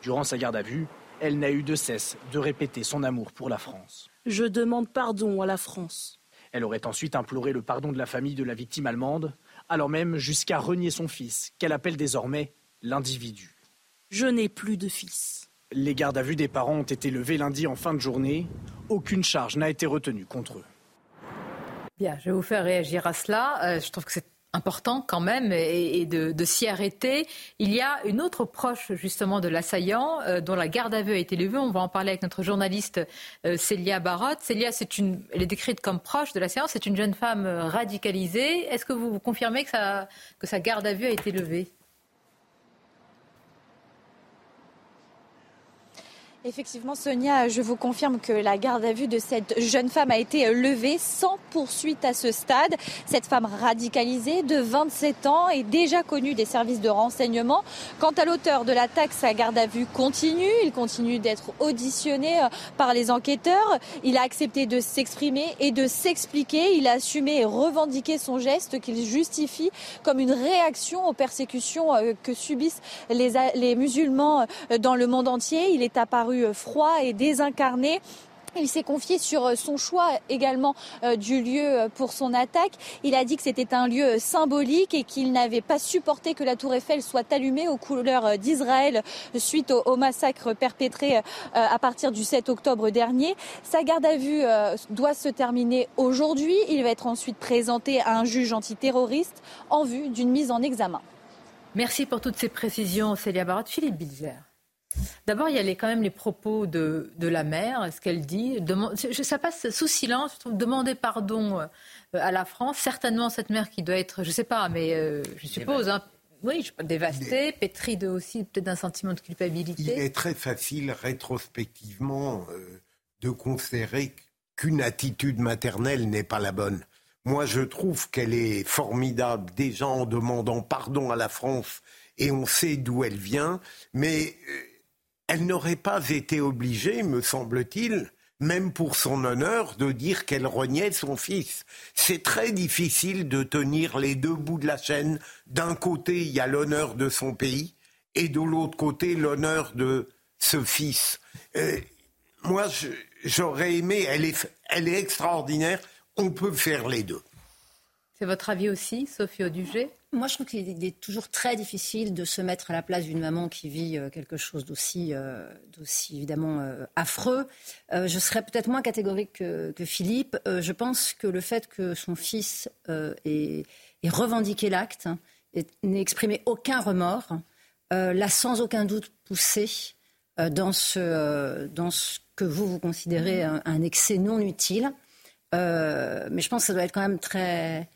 Durant sa garde à vue, elle n'a eu de cesse de répéter son amour pour la France. Je demande pardon à la France. Elle aurait ensuite imploré le pardon de la famille de la victime allemande, alors même jusqu'à renier son fils, qu'elle appelle désormais l'individu. Je n'ai plus de fils. Les gardes à vue des parents ont été levés lundi en fin de journée. Aucune charge n'a été retenue contre eux. Bien, je vais vous faire réagir à cela. Euh, je trouve que c'est important quand même et, de, s'y arrêter. Il y a une autre proche justement de l'assaillant euh, dont la garde à vue a été levée. On va en parler avec notre journaliste euh, Célia Barotte. Célia, c'est une, elle est décrite comme proche de l'assaillant. C'est une jeune femme radicalisée. Est-ce que vous, vous confirmez que, que sa garde à vue a été levée? Effectivement, Sonia, je vous confirme que la garde à vue de cette jeune femme a été levée sans poursuite à ce stade. Cette femme radicalisée de 27 ans est déjà connue des services de renseignement. Quant à l'auteur de l'attaque, sa garde à vue continue. Il continue d'être auditionné euh, par les enquêteurs. Il a accepté de s'exprimer et de s'expliquer. Il a assumé et revendiqué son geste qu'il justifie comme une réaction aux persécutions euh, que subissent les, musulmans euh, dans le monde entier. Il est apparu froid et désincarné. Il s'est confié sur son choix également euh, du lieu pour son attaque. Il a dit que c'était un lieu symbolique et qu'il n'avait pas supporté que la tour Eiffel soit allumée aux couleurs d'Israël suite au, massacre perpétré euh, à partir du 7 octobre dernier. Sa garde à vue euh, doit se terminer aujourd'hui. Il va être ensuite présenté à un juge antiterroriste en vue d'une mise en examen. Merci pour toutes ces précisions, Célia Barat. Philippe Bilzer. D'abord, il y a quand même les propos de, la mère, ce qu'elle dit. ça passe sous silence. demander pardon euh, à la France. Certainement, cette mère qui doit être, je ne sais pas, mais euh, je suppose, hein, oui, dévastée, pétrie de, aussi peut-être d'un sentiment de culpabilité. Il est très facile, rétrospectivement, euh, de considérer qu'une attitude maternelle n'est pas la bonne. Moi, je trouve qu'elle est formidable, déjà en demandant pardon à la France, et on sait d'où elle vient, mais elle n'aurait pas été obligée, me semble-t-il, même pour son honneur, de dire qu'elle reniait son fils. C'est très difficile de tenir les deux bouts de la chaîne. D'un côté, il y a l'honneur de son pays, et de l'autre côté, l'honneur de ce fils. Euh, moi, j'aurais aimé, elle est, elle est extraordinaire, on peut faire les deux. C'est votre avis aussi, Sophie Audugé? Moi, je trouve qu'il est toujours très difficile de se mettre à la place d'une maman qui vit euh, quelque chose d'aussi, euh, évidemment euh, affreux. je serais peut-être moins catégorique que, Philippe. je pense que le fait que son fils ait, revendiqué l'acte, n'ait exprimé aucun remords, l'a sans aucun doute poussé dans, ce, que vous, vous considérez un excès non utile. mais je pense que ça doit être quand même très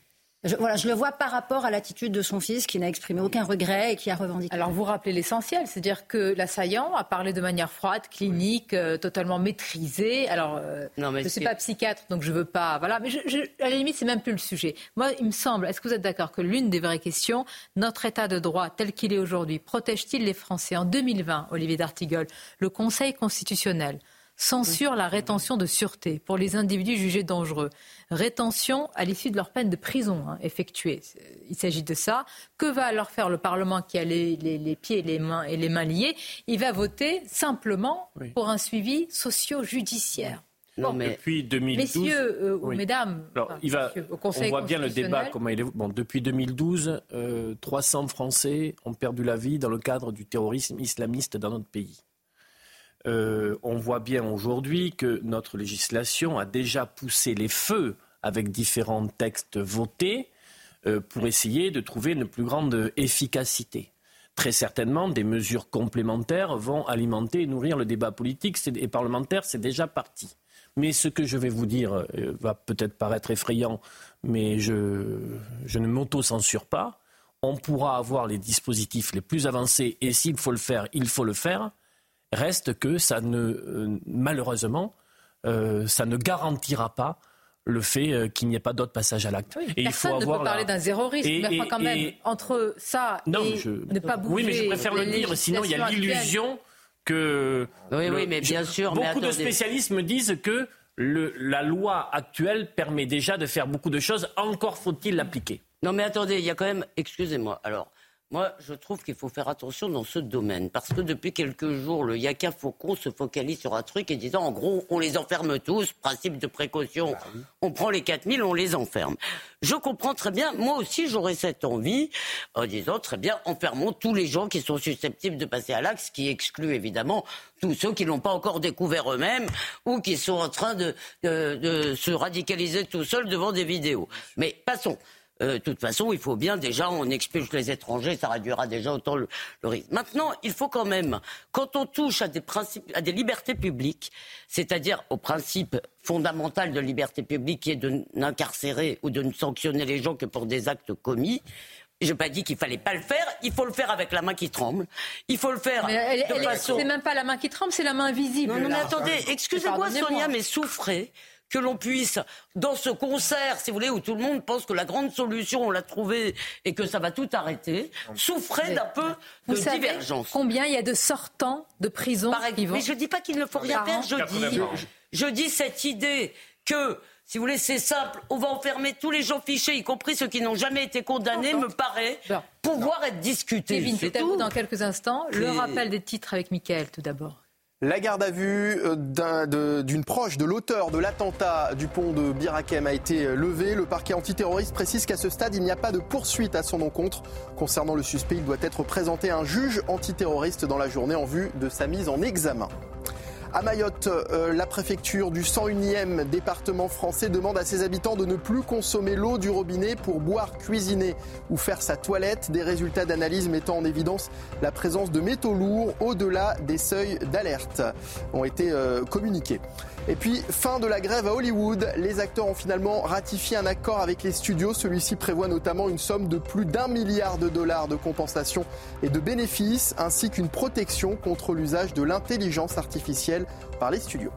je, voilà, je le vois par rapport à l'attitude de son fils qui n'a exprimé aucun regret et qui a revendiqué. Alors vous rappelez l'essentiel, c'est-à-dire que l'assaillant a parlé de manière froide, clinique, euh, totalement maîtrisée. Alors euh, je ne suis pas psychiatre, donc je veux pas. Voilà, mais je, à la limite c'est même plus le sujet. Moi, il me semble, est-ce que vous êtes d'accord que l'une des vraies questions, notre État de droit tel qu'il est aujourd'hui, protège-t-il les Français? En 2020, Olivier D'Artigol, le Conseil constitutionnel censure la rétention de sûreté pour les individus jugés dangereux. Rétention à l'issue de leur peine de prison hein, effectuée. Il s'agit de ça. Que va alors faire le Parlement qui a les, pieds et les, mains, et les mains liés? Il va voter simplement pour un suivi socio-judiciaire. Non, mais depuis 2012, messieurs euh, ou mesdames, il va, on voit bien le débat comment il est. Bon, depuis 2012, 300 euh, Français ont perdu la vie dans le cadre du terrorisme islamiste dans notre pays. Euh, on voit bien aujourd'hui que notre législation a déjà poussé les feux avec différents textes votés euh, pour essayer de trouver une plus grande efficacité. Très certainement, des mesures complémentaires vont alimenter et nourrir le débat politique et parlementaire, c'est déjà parti. Mais ce que je vais vous dire euh, va peut-être paraître effrayant, mais je, je ne m'auto-censure pas. On pourra avoir les dispositifs les plus avancés et s'il faut le faire, il faut le faire. Reste que ça ne, euh, malheureusement, euh, ça ne garantira pas le fait euh, qu'il n'y ait pas d'autres passages à l'acte. et il faut avoir ne peut parler d'un zéro risque, mais quand même, entre ça et ne pas bouger... Oui, mais je préfère le dire, sinon il y a l'illusion que... Oui, oui, mais bien sûr... Beaucoup de spécialistes me disent que le, la loi actuelle permet déjà de faire beaucoup de choses, encore faut-il l'appliquer. Non, mais attendez, il y a quand même... Excusez-moi, alors... Moi, je trouve qu'il faut faire attention dans ce domaine, parce que depuis quelques jours, le Yaka Faucon se focalise sur un truc et disant, en gros, on les enferme tous, principe de précaution, bah on prend les 4000, on les enferme. Je comprends très bien, moi aussi j'aurais cette envie, en disant, très bien, enfermons tous les gens qui sont susceptibles de passer à l'axe, qui exclut évidemment tous ceux qui n'ont pas encore découvert eux-mêmes ou qui sont en train de, de se radicaliser tout seuls devant des vidéos. Mais passons. Euh, de toute façon, il faut bien déjà, on expulse les étrangers, ça réduira déjà autant le, risque. Maintenant, il faut quand même, quand on touche à des principes, à des libertés publiques, c'est-à-dire au principe fondamental de liberté publique qui est de n'incarcérer ou de ne sanctionner les gens que pour des actes commis, je n'ai pas dit qu'il fallait pas le faire. Il faut le faire avec la main qui tremble. Il faut le faire mais de façon. C'est même pas la main qui tremble, c'est la main visible. Non, non mais attendez, excusez-moi, Sonia, mais souffrez que l'on puisse, dans ce concert, si vous voulez, où tout le monde pense que la grande solution, on l'a trouvée et que ça va tout arrêter, souffrait d'un peu de savez divergence. Combien il y a de sortants de prison Mais je ne dis pas qu'il ne faut rien faire, je dis, je dis cette idée que si vous voulez, c'est simple. On va enfermer tous les gens fichés, y compris ceux qui n'ont jamais été condamnés, me paraît pouvoir être discuté. Kevin, c'est à vous dans quelques instants. Le rappel des titres avec Mickaël, tout d'abord. La garde à vue euh, d'une proche de l'auteur de l'attentat du pont de Birakem a été levée. Le parquet antiterroriste précise qu'à ce stade, il n'y a pas de poursuite à son encontre. Concernant le suspect, il doit être présenté à un juge antiterroriste dans la journée en vue de sa mise en examen. À Mayotte, euh, la préfecture du 101e département français demande à ses habitants de ne plus consommer l'eau du robinet pour boire, cuisiner ou faire sa toilette. Des résultats d'analyse mettant en évidence la présence de métaux lourds au-delà des seuils d'alerte ont été euh, communiqués. Et puis, fin de la grève à Hollywood. Les acteurs ont finalement ratifié un accord avec les studios. Celui-ci prévoit notamment une somme de plus d'un milliard de dollars de compensation et de bénéfices, ainsi qu'une protection contre l'usage de l'intelligence artificielle par les studios.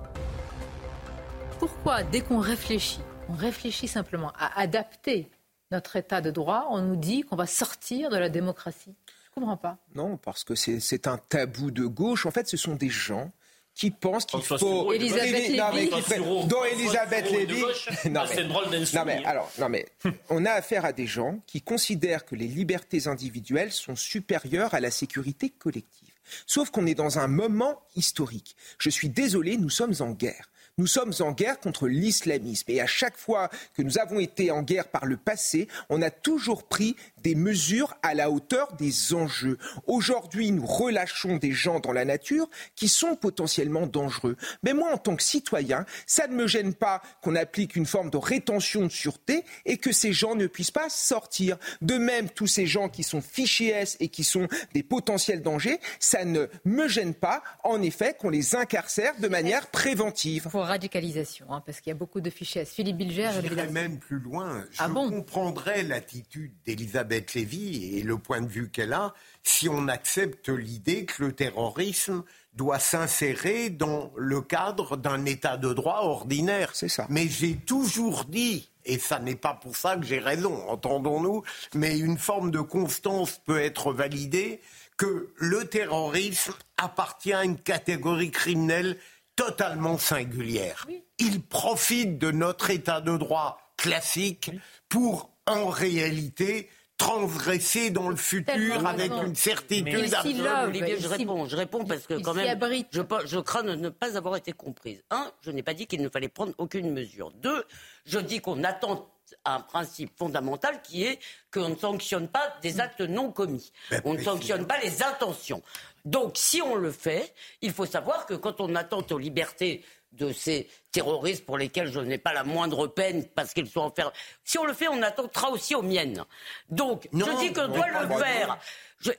Pourquoi, dès qu'on réfléchit, on réfléchit simplement à adapter notre état de droit, on nous dit qu'on va sortir de la démocratie? Je ne comprends pas. Non, parce que c'est un tabou de gauche. En fait, ce sont des gens qui pense qu'il faut Elisabeth Lévy. Dont Elisabeth Lévy. non mais, drôle non mais alors non mais on a affaire à des gens qui considèrent que les libertés individuelles sont supérieures à la sécurité collective sauf qu'on est dans un moment historique. Je suis désolé nous sommes en guerre nous sommes en guerre contre l'islamisme. Et à chaque fois que nous avons été en guerre par le passé, on a toujours pris des mesures à la hauteur des enjeux. Aujourd'hui, nous relâchons des gens dans la nature qui sont potentiellement dangereux. Mais moi, en tant que citoyen, ça ne me gêne pas qu'on applique une forme de rétention de sûreté et que ces gens ne puissent pas sortir. De même, tous ces gens qui sont fichés et qui sont des potentiels dangers, ça ne me gêne pas, en effet, qu'on les incarcère de manière préventive. Radicalisation, hein, parce qu'il y a beaucoup de fichés S. Philippe Bilger, je même plus loin. Je ah comprendrais l'attitude d'Elisabeth Lévy et le point de vue qu'elle a si on accepte l'idée que le terrorisme doit s'insérer dans le cadre d'un état de droit ordinaire. C'est ça. Mais j'ai toujours dit, et ça n'est pas pour ça que j'ai raison, entendons-nous, mais une forme de constance peut être validée que le terrorisme appartient à une catégorie criminelle totalement singulière. Il profite de notre état de droit classique pour, en réalité, transgresser dans le futur avec une certitude absolue. Olivier, je réponds, je réponds parce que quand même, je, je crains de ne pas avoir été comprise. Un, je n'ai pas dit qu'il ne fallait prendre aucune mesure. Deux, je dis qu'on attend un principe fondamental qui est qu'on ne sanctionne pas des actes non commis. on ne sanctionne pas les intentions. Donc, si on le fait, il faut savoir que quand on attente aux libertés de ces terroristes pour lesquels je n'ai pas la moindre peine parce qu'ils sont enfermés. Si on le fait, on attendra aussi aux miennes. Donc, je dis qu'on doit le faire.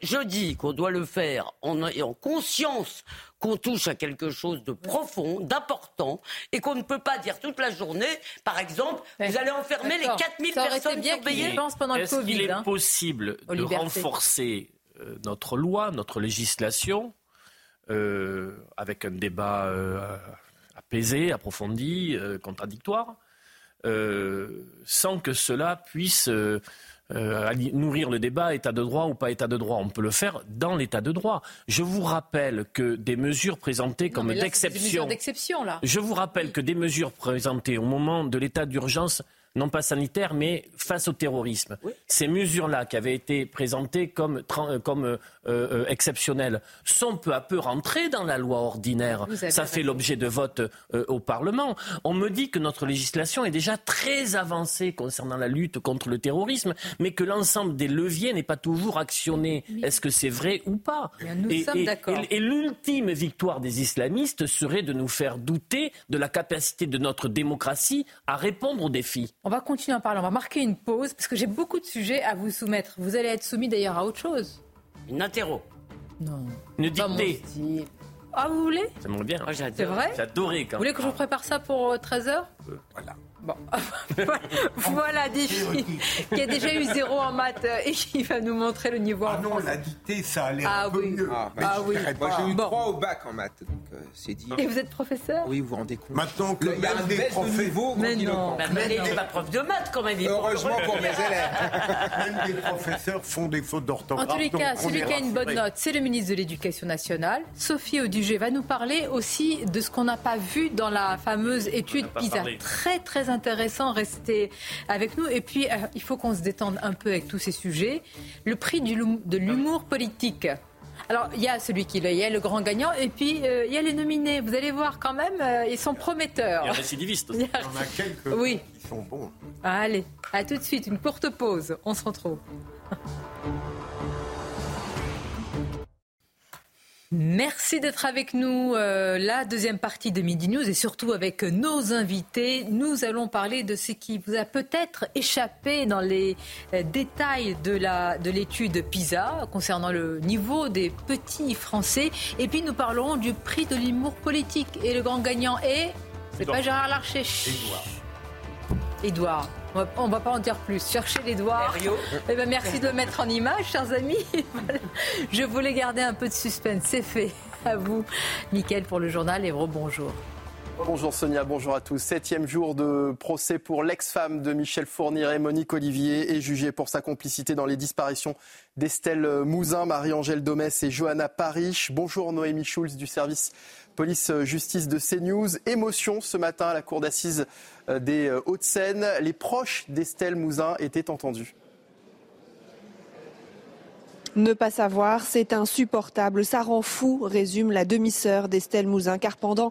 Je, dis qu'on doit le faire en ayant conscience qu'on touche à quelque chose de profond, d'important, et qu'on ne peut pas dire toute la journée, par exemple, vous allez enfermer les 4000 personnes bien surveillées. Est-ce qu'il est hein, possible de renforcer euh, notre loi, notre législation, euh, avec un débat euh, apaisé, approfondi, contradictoire, sans que cela puisse nourrir le débat état de droit ou pas état de droit. On peut le faire dans l'état de droit. Je vous rappelle que des mesures présentées comme d'exception. Je vous rappelle que des mesures présentées au moment de l'état d'urgence non pas sanitaire, mais face au terrorisme. Ces mesures-là, qui avaient été présentées comme, euh, comme euh, euh, exceptionnelles, sont peu à peu rentrées dans la loi ordinaire. Ça fait l'objet de vote au Parlement. On me dit que notre législation est déjà très avancée concernant la lutte contre le terrorisme, mais que l'ensemble des leviers n'est pas toujours actionné. Est-ce que c'est vrai ou pas? Nous et, sommes d'accord. Et, et l'ultime victoire des islamistes serait de nous faire douter de la capacité de notre démocratie à répondre aux défis. On va continuer à en parler. On va marquer une pause parce que j'ai beaucoup de sujets à vous soumettre. Vous allez être soumis d'ailleurs à autre chose. Une interro. Non. Une dictée. Ah, vous voulez? J'aimerais bien. C'est vrai? J'adorais quand Vous voulez que je vous prépare ça pour 13h euh, euh, Voilà. Bon, voilà des filles qui a déjà eu zéro en maths et qui va nous montrer le niveau ah en non, la dictée, ça a l'air ah un peu oui. mieux. Ah, ah oui. Moi, j'ai eu trois au bac en maths, donc euh, c'est dit. Et vous êtes professeur Oui, vous vous rendez compte. Maintenant que a un des de niveau, mais non. Bah, mais n'est pas prof de maths quand même. Heureusement pour mes élèves. Même des professeurs font des fautes d'orthographe. En tous les cas, celui qui a une bonne note, c'est le ministre de l'Éducation nationale. Sophie Audugé va nous parler aussi de ce qu'on n'a pas vu dans la fameuse étude PISA. Très, très intéressant. Restez avec nous. Et puis, euh, il faut qu'on se détende un peu avec tous ces sujets. Le prix du de l'humour politique. Alors, il y a celui qui il y a le grand gagnant, et puis euh, il y a les nominés. Vous allez voir quand même, euh, ils sont prometteurs. Il y a un récidiviste aussi. Il y a- Il y en a quelques Oui. qui sont bons. Allez, à tout de suite, une courte pause. On se retrouve. Merci d'être avec nous. euh, la deuxième partie de Midi News et surtout avec nos invités. Nous allons parler de ce qui vous a peut-être échappé dans les euh, détails de la de l'étude PISA concernant le niveau des petits Français. Et puis nous parlerons du prix de l'humour politique. Et le grand gagnant est... C'est pas Gérard Larcher. Édouard. Édouard. On va, on va pas en dire plus. Cherchez l'Édouard. Eh ben, merci de le mettre en image, chers amis. Voilà. Je voulais garder un peu de suspense. C'est fait. À vous, Mickaël, pour le journal. Et bonjour. Bonjour Sonia, bonjour à tous. Septième jour de procès pour l'ex-femme de Michel Fourniret, Monique Olivier, est jugée pour sa complicité dans les disparitions d'Estelle Mouzin, Marie-Angèle Domès et Johanna Parich. Bonjour Noémie Schulz du service police-justice de CNews. Émotion ce matin à la cour d'assises euh, des euh, Hauts-de-Seine. Les proches d'Estelle Mouzin étaient entendus. Ne pas savoir, c'est insupportable. Ça rend fou, résume la demi-sœur d'Estelle Mouzin, car pendant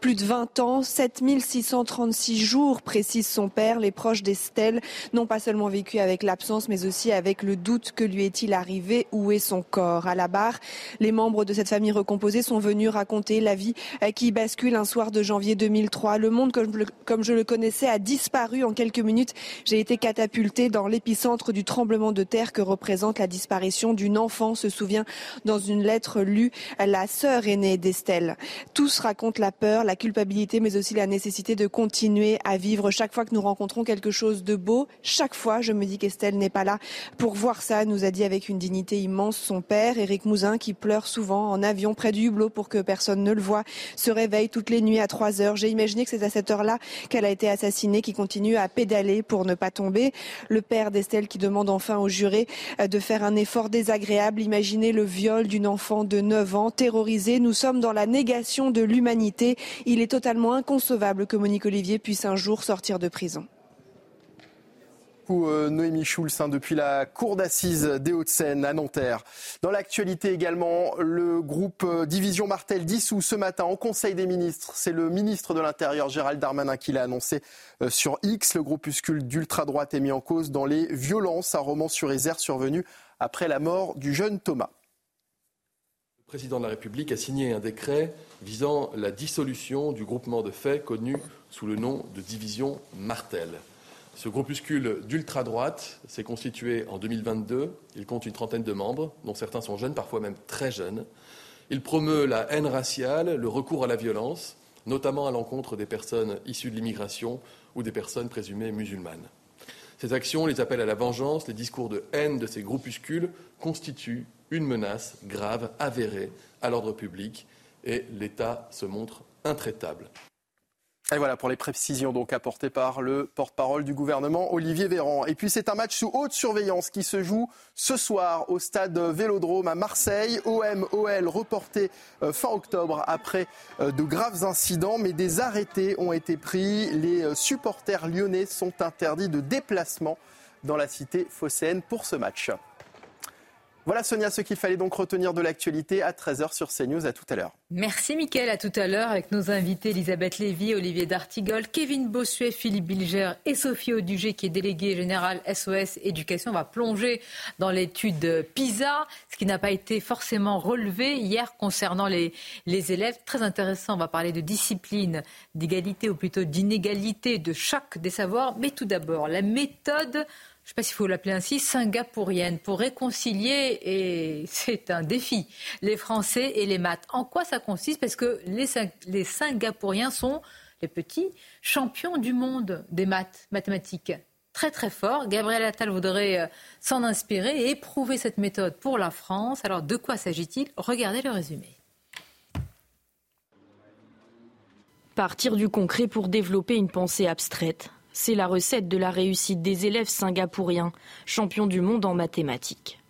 plus de 20 ans, 7636 jours, précise son père, les proches d'Estelle n'ont pas seulement vécu avec l'absence, mais aussi avec le doute que lui est-il arrivé, où est son corps. À la barre, les membres de cette famille recomposée sont venus raconter la vie euh, qui bascule un soir de janvier 2003. Le monde, comme je le- connaissais, a disparu en quelques minutes. J'ai été catapultée dans l'épicentre du tremblement de terre que représente la disparition d'une enfant, se souvient dans une lettre lue la sœur aînée d'Estelle. Tous racontent la peur, la culpabilité, mais aussi la nécessité de continuer à vivre. Chaque fois que nous rencontrons quelque chose de beau, chaque fois, je me dis qu'Estelle n'est pas là pour voir ça, nous a dit avec une dignité immense son père, Éric Mouzin, qui pleure souvent en avion près du hublot pour que personne ne le voit, se réveille toutes les nuits à 3 heures. J'ai imaginé que c'est à cette heure-là qu'elle a été assassinée, qui continue à pédaler pour ne pas tomber. Le père d'Estelle qui demande enfin au juré euh, de faire un effort désagréable désagréable. Imaginez le viol d'une enfant de 9 ans terrorisée. Nous sommes dans la négation de l'humanité. Il est totalement inconcevable que Monique Olivier puisse un jour sortir de prison. Euh, Noémie Schulz hein, depuis la cour d'assises des Hauts-de-Seine à Nanterre. Dans l'actualité également, le groupe euh, Division Martel dissous ce matin en Conseil des ministres. C'est le ministre de l'Intérieur Gérald Darmanin qui l'a annoncé euh, sur X. Le groupuscule d'ultra-droite est mis en cause dans les violences à Romans-sur-Isère survenues après la mort du jeune Thomas. Le président de la République a signé un décret visant la dissolution du groupement de faits connu sous le nom de Division Martel. Ce groupuscule d'ultra-droite s'est constitué en 2022. Il compte une trentaine de membres, dont certains sont jeunes, parfois même très jeunes. Il promeut la haine raciale, le recours à la violence, notamment à l'encontre des personnes issues de l'immigration ou des personnes présumées musulmanes. Ces actions, les appels à la vengeance, les discours de haine de ces groupuscules constituent une menace grave, avérée à l'ordre public, et l'État se montre intraitable. Et voilà pour les précisions donc apportées par le porte-parole du gouvernement Olivier Véran. Et puis c'est un match sous haute surveillance qui se joue ce soir au stade Vélodrome à Marseille. OM OL reporté euh, fin octobre après euh, de graves incidents, mais des arrêtés ont été pris. Les euh, supporters lyonnais sont interdits de déplacement dans la cité phocéenne pour ce match. Voilà Sonia, ce qu'il fallait donc retenir de l'actualité à 13h sur CNews. À tout à l'heure. Merci Mickaël, à tout à l'heure avec nos invités Elisabeth Lévy, Olivier D'Artigol, Kevin Bossuet, Philippe Bilger et Sophie Audugé qui est déléguée générale SOS Éducation. On va plonger dans l'étude PISA, ce qui n'a pas été forcément relevé hier concernant les, les élèves. Très intéressant, on va parler de discipline, d'égalité ou plutôt d'inégalité de chaque des savoirs. Mais tout d'abord, la méthode je ne sais pas s'il faut l'appeler ainsi, singapourienne, pour réconcilier, et c'est un défi, les Français et les maths. En quoi ça consiste? Parce que les, Singapouriens sont les petits champions du monde des maths, mathématiques. Très très fort. Gabriel Attal voudrait euh, s'en inspirer et éprouver cette méthode pour la France. Alors de quoi s'agit-il? Regardez le résumé. Partir du concret pour développer une pensée abstraite, c'est la recette de la réussite des élèves singapouriens, champions du monde en mathématiques.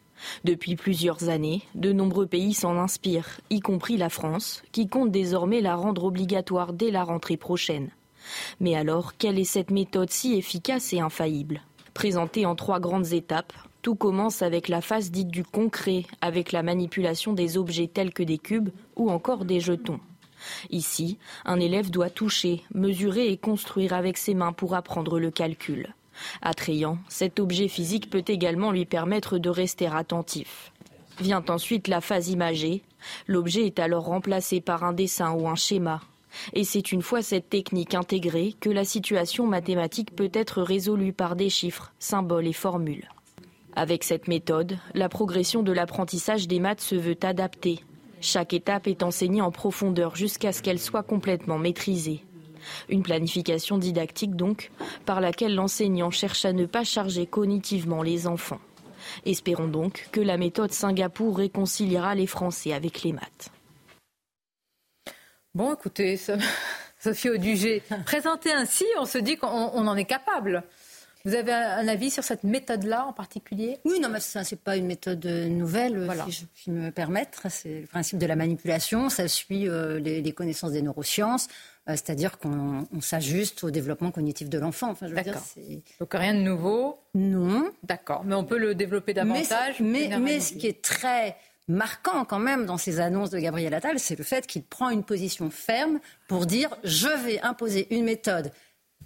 Depuis plusieurs années, de nombreux pays s'en inspirent, y compris la France, qui compte désormais la rendre obligatoire dès la rentrée prochaine. Mais alors, quelle est cette méthode si efficace et infaillible? Présentée en trois grandes étapes, tout commence avec la phase dite du concret, avec la manipulation des objets tels que des cubes ou encore des jetons. Ici, un élève doit toucher, mesurer et construire avec ses mains pour apprendre le calcul. Attrayant, cet objet physique peut également lui permettre de rester attentif. Vient ensuite la phase imagée. L'objet est alors remplacé par un dessin ou un schéma. Et c'est une fois cette technique intégrée que la situation mathématique peut être résolue par des chiffres, symboles et formules. Avec cette méthode, la progression de l'apprentissage des maths se veut adaptée, chaque étape est enseignée en profondeur jusqu'à ce qu'elle soit complètement maîtrisée. Une planification didactique donc, par laquelle l'enseignant cherche à ne pas charger cognitivement les enfants. Espérons donc que la méthode Singapour réconciliera les Français avec les maths. Bon, écoutez, Sophie Audugé, présentée ainsi, on se dit qu'on en est capable. Vous avez un avis sur cette méthode-là en particulier? Oui, non, mais ça, n'est pas une méthode nouvelle, si je puis me permettre. C'est le principe de la manipulation. Ça suit euh, les, connaissances des neurosciences. Euh, c'est-à-dire qu'on s'ajuste au développement cognitif de l'enfant. Enfin, Donc rien de nouveau? Non. D'accord. Mais on peut le développer davantage. Mais, mais, ce qui est très marquant quand même dans ces annonces de Gabriel Attal, c'est le fait qu'il prend une position ferme pour dire je vais imposer une méthode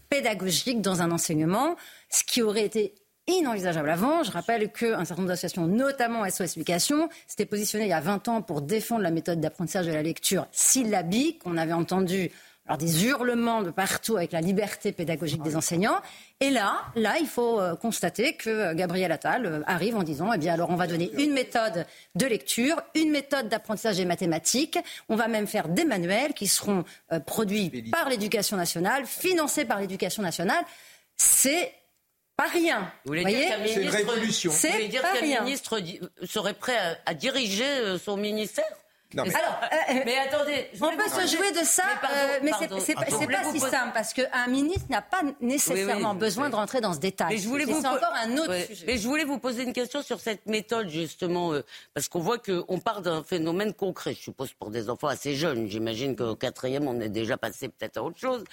pédagogique dans un enseignement, ce qui aurait été inenvisageable avant. Je rappelle qu'un certain nombre d'associations, notamment SOS Éducation, s'étaient positionnées il y a 20 ans pour défendre la méthode d'apprentissage de la lecture syllabique. On avait entendu alors des hurlements de partout avec la liberté pédagogique des enseignants. Et là, là, il faut euh, constater que euh, Gabriel Attal euh, arrive en disant, eh bien, alors on va donner une méthode de lecture, une méthode d'apprentissage des mathématiques. On va même faire des manuels qui seront produits par l'éducation nationale, financés par l'éducation nationale. C'est pas rien. Vous voulez dire qu'un ministre serait prêt à, diriger son ministère? Alors, euh, mais attendez, on peut se jouer de ça, Mais pardon, euh, mais c'est- pas- si vous simple parce qu'un ministre n'a pas nécessairement Oui, oui, besoin oui. de rentrer dans ce détail. Mais je voulais vous encore un autre sujet. Mais je voulais vous poser une question sur cette méthode justement, euh, parce qu'on voit qu'on part d'un phénomène concret. Je suppose pour des enfants assez jeunes. J'imagine qu'au quatrième, on est déjà passé peut-être à autre chose.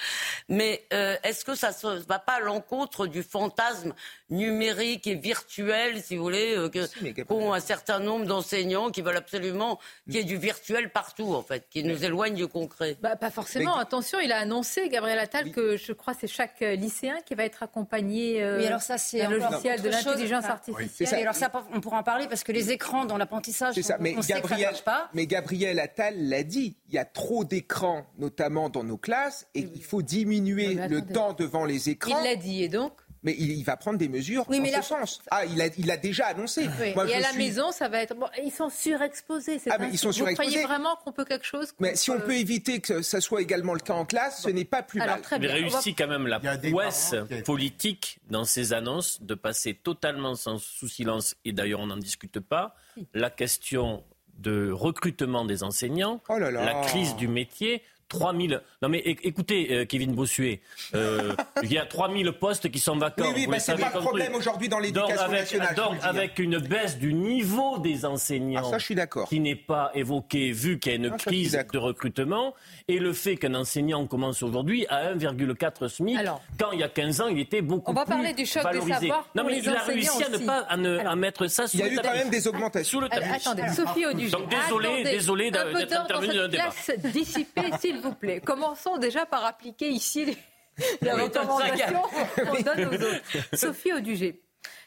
Mais euh, est-ce que ça ne va pas à l'encontre du fantasme numérique et virtuel, si vous voulez, euh, que qu'ont un certain nombre d'enseignants qui veulent absolument qu'il y ait du virtuel partout, en fait, qui nous éloigne du concret Bah, pas forcément. Attention, il a annoncé, Gabriel Attal, que je crois que c'est chaque euh, lycéen qui va être accompagné euh, Oui, alors ça, c'est logiciel de l'intelligence Enfin, artificielle. Oui, alors ça, on pourra en parler parce que les écrans dans l'apprentissage, C'est ça, on, mais on sait que ça ne Gabriel, marche pas. mais Gabriel Attal l'a dit, il y a trop d'écrans, notamment dans nos classes, et il faut diminuer le temps devant les écrans. Il l'a dit, et donc Mais il, il va prendre des mesures Oui, en mais ce sens. Ah, il a, il a déjà annoncé. Oui, Moi, et je à la suis- maison, ça va être. Bon, ils sont surexposés. c'est Ah, mais ils sont Vous croyez vraiment qu'on peut quelque chose Mais si on contre- peut éviter que ça soit également le cas en classe, ce n'est pas plus Alors, mal. très Il réussit quand même la prouesse politique dans ses annonces de passer totalement sans, sous silence, et d'ailleurs on n'en discute pas, la question de recrutement des enseignants, Oh là là. la crise du métier. 3000. Non mais écoutez, euh, Kevin Bossuet, euh, il y a 3000 postes qui sont vacants. Oui, oui, bah, le c'est pas le problème aujourd'hui dans Donc, l'éducation avec, nationale. donc, le hein. avec une baisse du niveau des enseignants Ah, ça, je suis d'accord. qui n'est pas évoquée vu qu'il y a une Ah, ça, crise de recrutement et le fait qu'un enseignant commence aujourd'hui à 1,4 SMIC quand il y a 15 ans il était beaucoup On va plus parler du choc des valorisé. savoirs non mais les il a réussi à ne pas à, ne- Alors. à mettre ça sous Il y a le eu tapis. quand même des augmentations. Sous le tapis. Attendez, Sophie Audugé. Donc désolé, désolé d'être intervenu dans le débat. dissipée, s'il vous plaît. Commençons déjà par appliquer ici les, les Oui, recommandations qu'on donne aux autres. Sophie Audugé,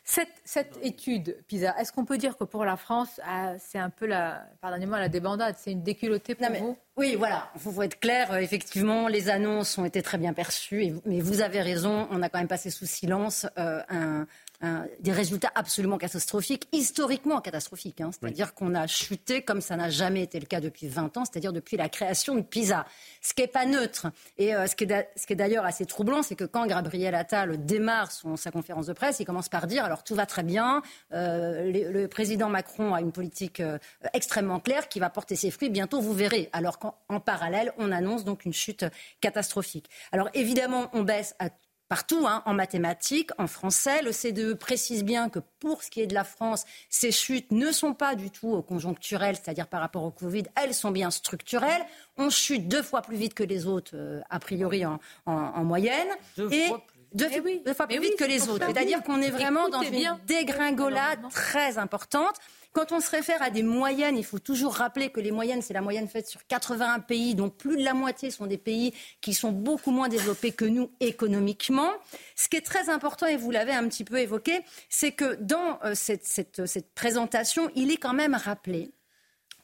cette, cette étude PISA, est-ce qu'on peut dire que pour la France, ah, c'est un peu la, pardonnez-moi, la débandade, c'est une déculottée pour vous? Oui, voilà, il faut être clair. euh, effectivement, les annonces ont été très bien perçues, et- mais vous avez raison, on a quand même passé sous silence euh, un- un- des résultats absolument catastrophiques, historiquement catastrophiques. hein. C'est-à-dire qu'on a chuté comme ça n'a jamais été le cas depuis 20 ans, c'est-à-dire depuis la création de PISA. Ce qui n'est pas neutre. Et euh, ce qui est d'ailleurs assez troublant, c'est que quand Gabriel Attal démarre son- sa conférence de presse, il commence par dire alors tout va très bien, euh, le, le président Macron a une politique euh, extrêmement claire qui va porter ses fruits, bientôt vous verrez. Alors qu'en en parallèle, on annonce donc une chute catastrophique. Alors évidemment, on baisse à partout, hein, en mathématiques, en français. Le CDE précise bien que pour ce qui est de la France, ces chutes ne sont pas du tout conjoncturelles, c'est-à-dire par rapport au Covid, elles sont bien structurelles. On chute deux fois plus vite que les autres, euh, a priori en, en- en moyenne. Deux et fois deux, deux fois plus vite que les autres. C'est-à-dire qu'on est vraiment dans une bien. dégringolade très importante. Quand on se réfère à des moyennes, il faut toujours rappeler que les moyennes, c'est la moyenne faite sur 81 pays, donc plus de la moitié sont des pays qui sont beaucoup moins développés que nous économiquement. Ce qui est très important, et vous l'avez un petit peu évoqué, c'est que dans euh, cette, cette- cette présentation, il est quand même rappelé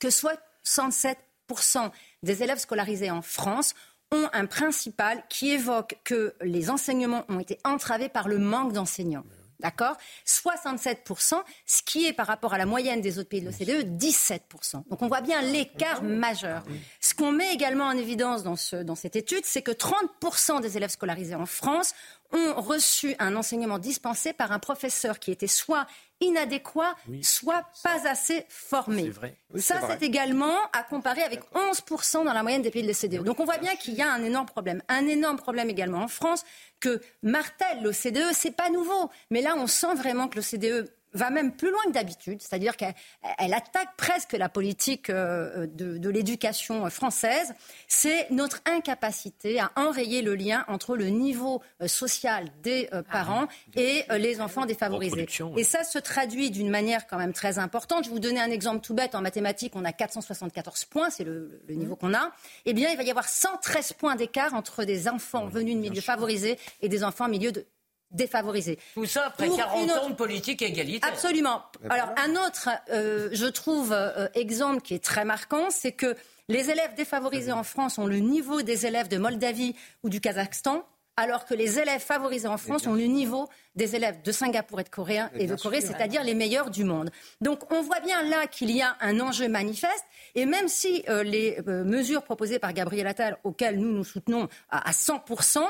que 67% des élèves scolarisés en France ont un principal qui évoque que les enseignements ont été entravés par le manque d'enseignants. D'accord? 67%, ce qui est par rapport à la moyenne des autres pays de l'OCDE, 17%. Donc on voit bien l'écart majeur. Ce qu'on met également en évidence dans, ce- dans cette étude, c'est que 30% des élèves scolarisés en France ont reçu un enseignement dispensé par un professeur qui était soit inadéquat, soit pas assez formé. vrai. Oui, Ça, c'est également à comparer avec 11% dans la moyenne des pays de l'OCDE. Donc on voit bien qu'il y a un énorme problème. Un énorme problème également en France que martèle l'OCDE, c'est pas nouveau. Mais là, on sent vraiment que l'OCDE va même plus loin que d'habitude, c'est-à-dire qu'elle elle attaque presque la politique euh, de, de l'éducation française. C'est notre incapacité à enrayer le lien entre le niveau euh, social des euh, parents et les enfants défavorisés. Et ça se traduit d'une manière quand même très importante. Je vais vous donner un exemple tout bête. En mathématiques, on a 474 points, c'est le, le niveau qu'on a. Eh bien, il va y avoir 113 points d'écart entre des enfants venus de milieux favorisés et des enfants en milieu de défavorisés. Tout ça après Pour 40 une ans de politique égalitaire. Absolument. Alors, un autre, euh, je trouve, euh, exemple qui est très marquant, c'est que les élèves défavorisés en France ont le niveau des élèves de Moldavie ou du Kazakhstan, alors que les élèves favorisés en France ont le niveau des élèves de Singapour et de Corée, et de Corée, c'est-à-dire les meilleurs du monde. Donc, on voit bien là qu'il y a un enjeu manifeste, et même si euh, les euh, mesures proposées par Gabriel Attal, auxquelles nous nous soutenons à, à 100%, bon,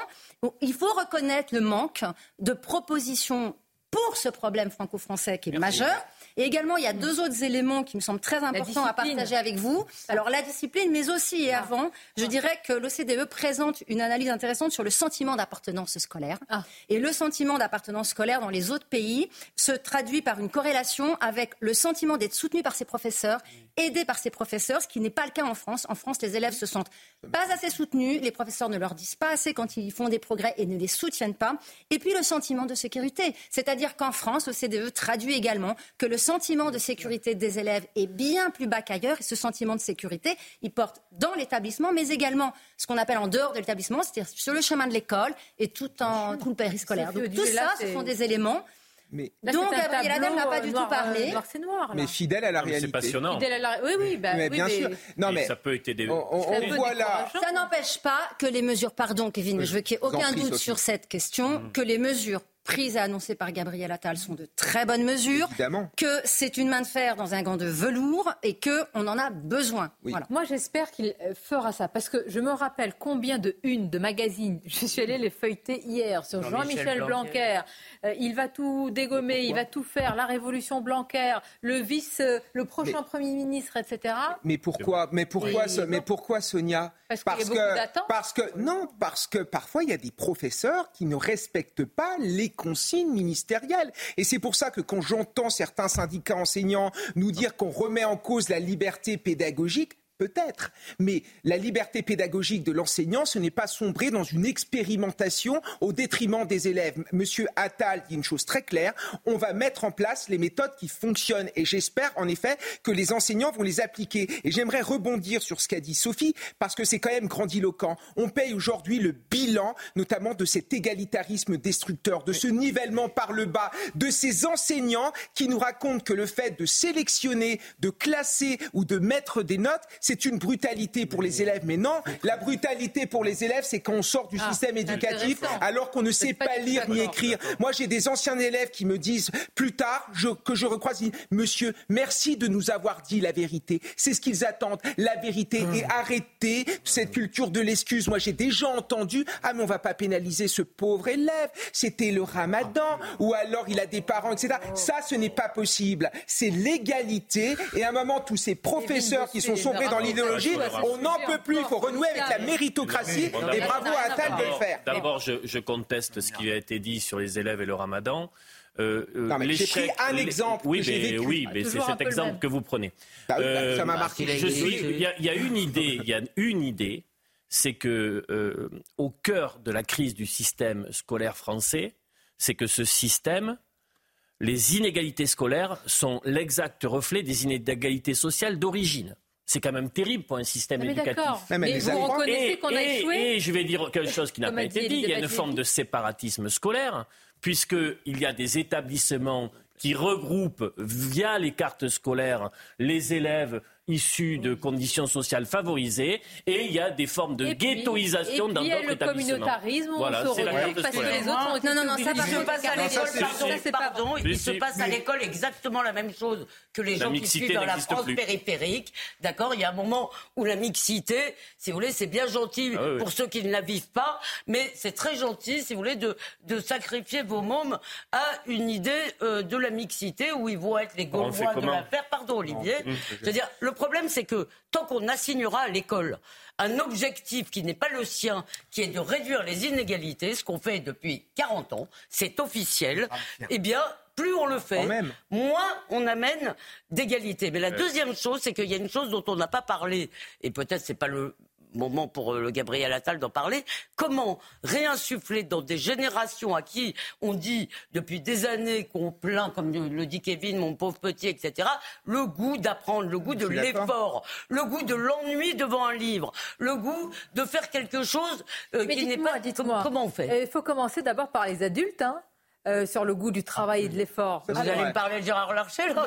il faut reconnaître le manque de propositions pour ce problème franco-français qui est majeur. Et également, il y a deux autres éléments qui me semblent très importants à partager avec vous. Alors la discipline, mais aussi et Ah. avant, je dirais que l'OCDE présente une analyse intéressante sur le sentiment d'appartenance scolaire. Ah. Et le sentiment d'appartenance scolaire dans les autres pays se traduit par une corrélation avec le sentiment d'être soutenu par ses professeurs, aidé par ses professeurs, ce qui n'est pas le cas en France. En France, les élèves se sentent pas assez soutenus, les professeurs ne leur disent pas assez quand ils font des progrès et ne les soutiennent pas. Et puis le sentiment de sécurité. C'est-à-dire qu'en France, l'OCDE traduit également que le sentiment de sécurité des élèves est bien plus bas qu'ailleurs. Et ce sentiment de sécurité, il porte dans l'établissement, mais également ce qu'on appelle en dehors de l'établissement, c'est-à-dire sur le chemin de l'école et tout, en, tout le périscolaire. Donc tout ça, ce sont des éléments Mais, Là, un Gabriel n'a pas du noir, tout parlé. euh, Noir, c'est noir. là. mais fidèle à la Non, c'est passionnant. Fidèle à la- Oui, oui, bah, mais oui, bien mais- sûr. Non, mais ça peut être des... on, voit là. Ça n'empêche pas que les mesures, pardon Kevin, mais je veux qu'il n'y ait aucun doute Sophie. sur cette question, que les mesures prises annoncées par Gabriel Attal sont de très bonnes mesures, Évidemment. que c'est une main de fer dans un gant de velours et qu'on en a besoin. Oui. Voilà. Moi, j'espère qu'il euh, fera ça. Parce que je me rappelle combien de unes de magazines je suis allée les feuilleter hier sur Jean-Michel Blanquer. Euh, il va tout dégommer, il va tout faire. La révolution Blanquer, le vice, euh, le prochain Premier ministre, etc. Mais pourquoi, mais pourquoi, Et mais pourquoi Sonia Parce qu'il y a beaucoup d'attentes. parce que non, parce que parfois il y a des professeurs qui ne respectent pas les consignes ministérielles. Et c'est pour ça que quand j'entends certains syndicats enseignants nous dire qu'on remet en cause la liberté pédagogique. Peut-être, mais la liberté pédagogique de l'enseignant, ce n'est pas sombrer dans une expérimentation au détriment des élèves. Monsieur Attal dit une chose très claire, on va mettre en place les méthodes qui fonctionnent et j'espère en effet que les enseignants vont les appliquer. Et j'aimerais rebondir sur ce qu'a dit Sophie parce que c'est quand même grandiloquent. On paye aujourd'hui le bilan notamment de cet égalitarisme destructeur, de ce nivellement par le bas, de ces enseignants qui nous racontent que le fait de sélectionner, de classer ou de mettre des notes, c'est une brutalité pour les élèves. Mais non, la brutalité pour les élèves, c'est quand on sort du Ah, système éducatif alors qu'on ne sait pas lire ni écrire. Moi, j'ai des anciens élèves qui me disent plus tard je- que je recroise, Monsieur, merci de nous avoir dit la vérité. C'est ce qu'ils attendent, la vérité. Hum. Et arrêter cette culture de l'excuse. Moi, j'ai déjà entendu ah mais on va pas pénaliser ce pauvre élève. C'était le Ramadan ou alors il a des parents, etc. Ça, ce n'est pas possible. C'est l'égalité. Et à un moment, tous ces professeurs qui sont sombrés dans l'idéologie, on n'en peut plus. Il faut renouer avec la méritocratie. Et bravo à Attal de le D'abord- faire. D'abord, je, je conteste ce qui a été dit sur les élèves et le ramadan. Euh, euh, Non, mais j'ai pris un exemple Oui, que mais, vécu. oui, mais c'est cet exemple que vous prenez. Bah bah, ça m'a Euh, marqué. je suis- Il y, a- il y a une idée. Il y a une idée, c'est que euh, au cœur de la crise du système scolaire français, c'est que ce système, les inégalités scolaires sont l'exact reflet des inégalités sociales d'origine. C'est quand même terrible pour un système mais éducatif. Mais vous reconnaissez qu'on a échoué et je vais dire quelque chose qui n'a pas dit été dit. Il y a une forme de séparatisme scolaire, puisqu'il y a des établissements qui regroupent via les cartes scolaires les élèves issus de conditions sociales favorisées et il y a des formes de Et puis- ghettoisation et dans d'autres le établissements. communautarisme, on Voilà, se c'est la regroupe carte parce que scolaire. les autres ont Non, non, non, ça, par se passe à l'école, ça, pardon, pardon, il se passe à l'école exactement la même chose que les La gens qui suivent dans la France plus. périphérique. D'accord? Il y a un moment où la mixité, si vous voulez, c'est bien gentil Ah oui, pour ceux qui ne la vivent pas, mais c'est très gentil, si vous voulez, de, de sacrifier vos mômes à une idée euh, de la mixité où ils vont être les On le Gaulois de l'affaire. Pardon, Olivier. Je veux dire, le problème, c'est que tant qu'on assignera à l'école un objectif qui n'est pas le sien, qui est de réduire les inégalités, ce qu'on fait depuis 40 ans, c'est officiel, eh bien, plus on le fait, moins on amène d'égalité. Mais la deuxième chose, c'est qu'il y a une chose dont on n'a pas parlé, et peut-être c'est pas le moment pour euh, le Gabriel Attal d'en parler, comment réinsuffler dans des générations à qui on dit depuis des années qu'on plaint, comme le dit Kevin, mon pauvre petit, etc., le goût d'apprendre, le goût de l'effort, le goût de l'ennui devant un livre, le goût de faire quelque chose euh, Mais qui n'est pas... dites-moi. Comment on fait? Il faut commencer d'abord par les adultes, hein, euh, sur le goût du travail et de l'effort. Vous allez me parler de Gérard Larcher Non,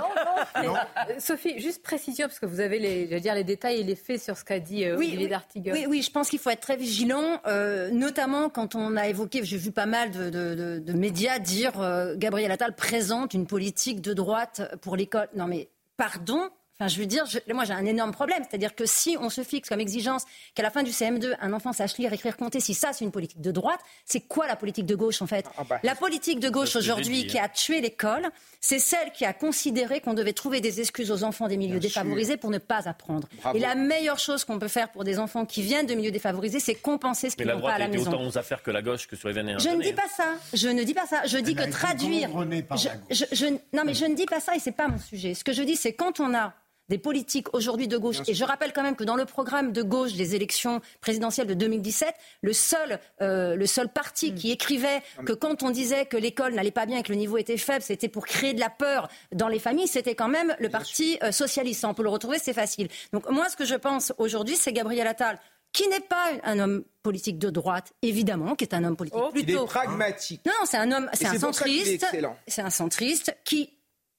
non, Sophie, juste précision, parce que vous avez les, je veux dire, les détails et les faits sur ce qu'a dit euh, Oui, Olivier oui. Oui, oui, je pense qu'il faut être très vigilant, euh, notamment quand on a évoqué, j'ai vu pas mal de, de- de- de médias dire euh, Gabriel Attal présente une politique de droite pour l'école. Non mais, pardon Enfin, je veux dire, moi j'ai un énorme problème. C'est-à-dire que si on se fixe comme exigence qu'à la fin du CM2, un enfant sache lire, écrire, compter, si ça c'est une politique de droite, c'est quoi la politique de gauche en fait ah, bah, La politique de gauche aujourd'hui qui a tué l'école, c'est celle qui a considéré qu'on devait trouver des excuses aux enfants des milieux défavorisés pour ne pas apprendre. Et la meilleure chose qu'on peut faire pour des enfants qui viennent de milieux défavorisés, c'est compenser ce qu'ils n'ont pas à la maison. Mais la droite autant aux affaires que la gauche que sur les Je ne dis pas ça. Je ne dis pas ça. Je dis que traduire. non, mais je ne dis pas ça et c'est pas mon sujet. Ce que je dis, c'est quand on a des politiques aujourd'hui de gauche. Et je rappelle quand même que dans le programme de gauche des élections présidentielles de 2017, le seul, euh, le seul parti qui écrivait que quand on disait que l'école n'allait pas bien et que le niveau était faible, c'était pour créer de la peur dans les familles, c'était quand même le parti euh, socialiste. on peut le retrouver, c'est facile. Donc moi, ce que je pense aujourd'hui, c'est Gabriel Attal qui n'est pas un homme politique de droite, évidemment, qui est un homme politique oh, plutôt pragmatique. Non, c'est un homme, c'est un centriste, c'est un centriste qui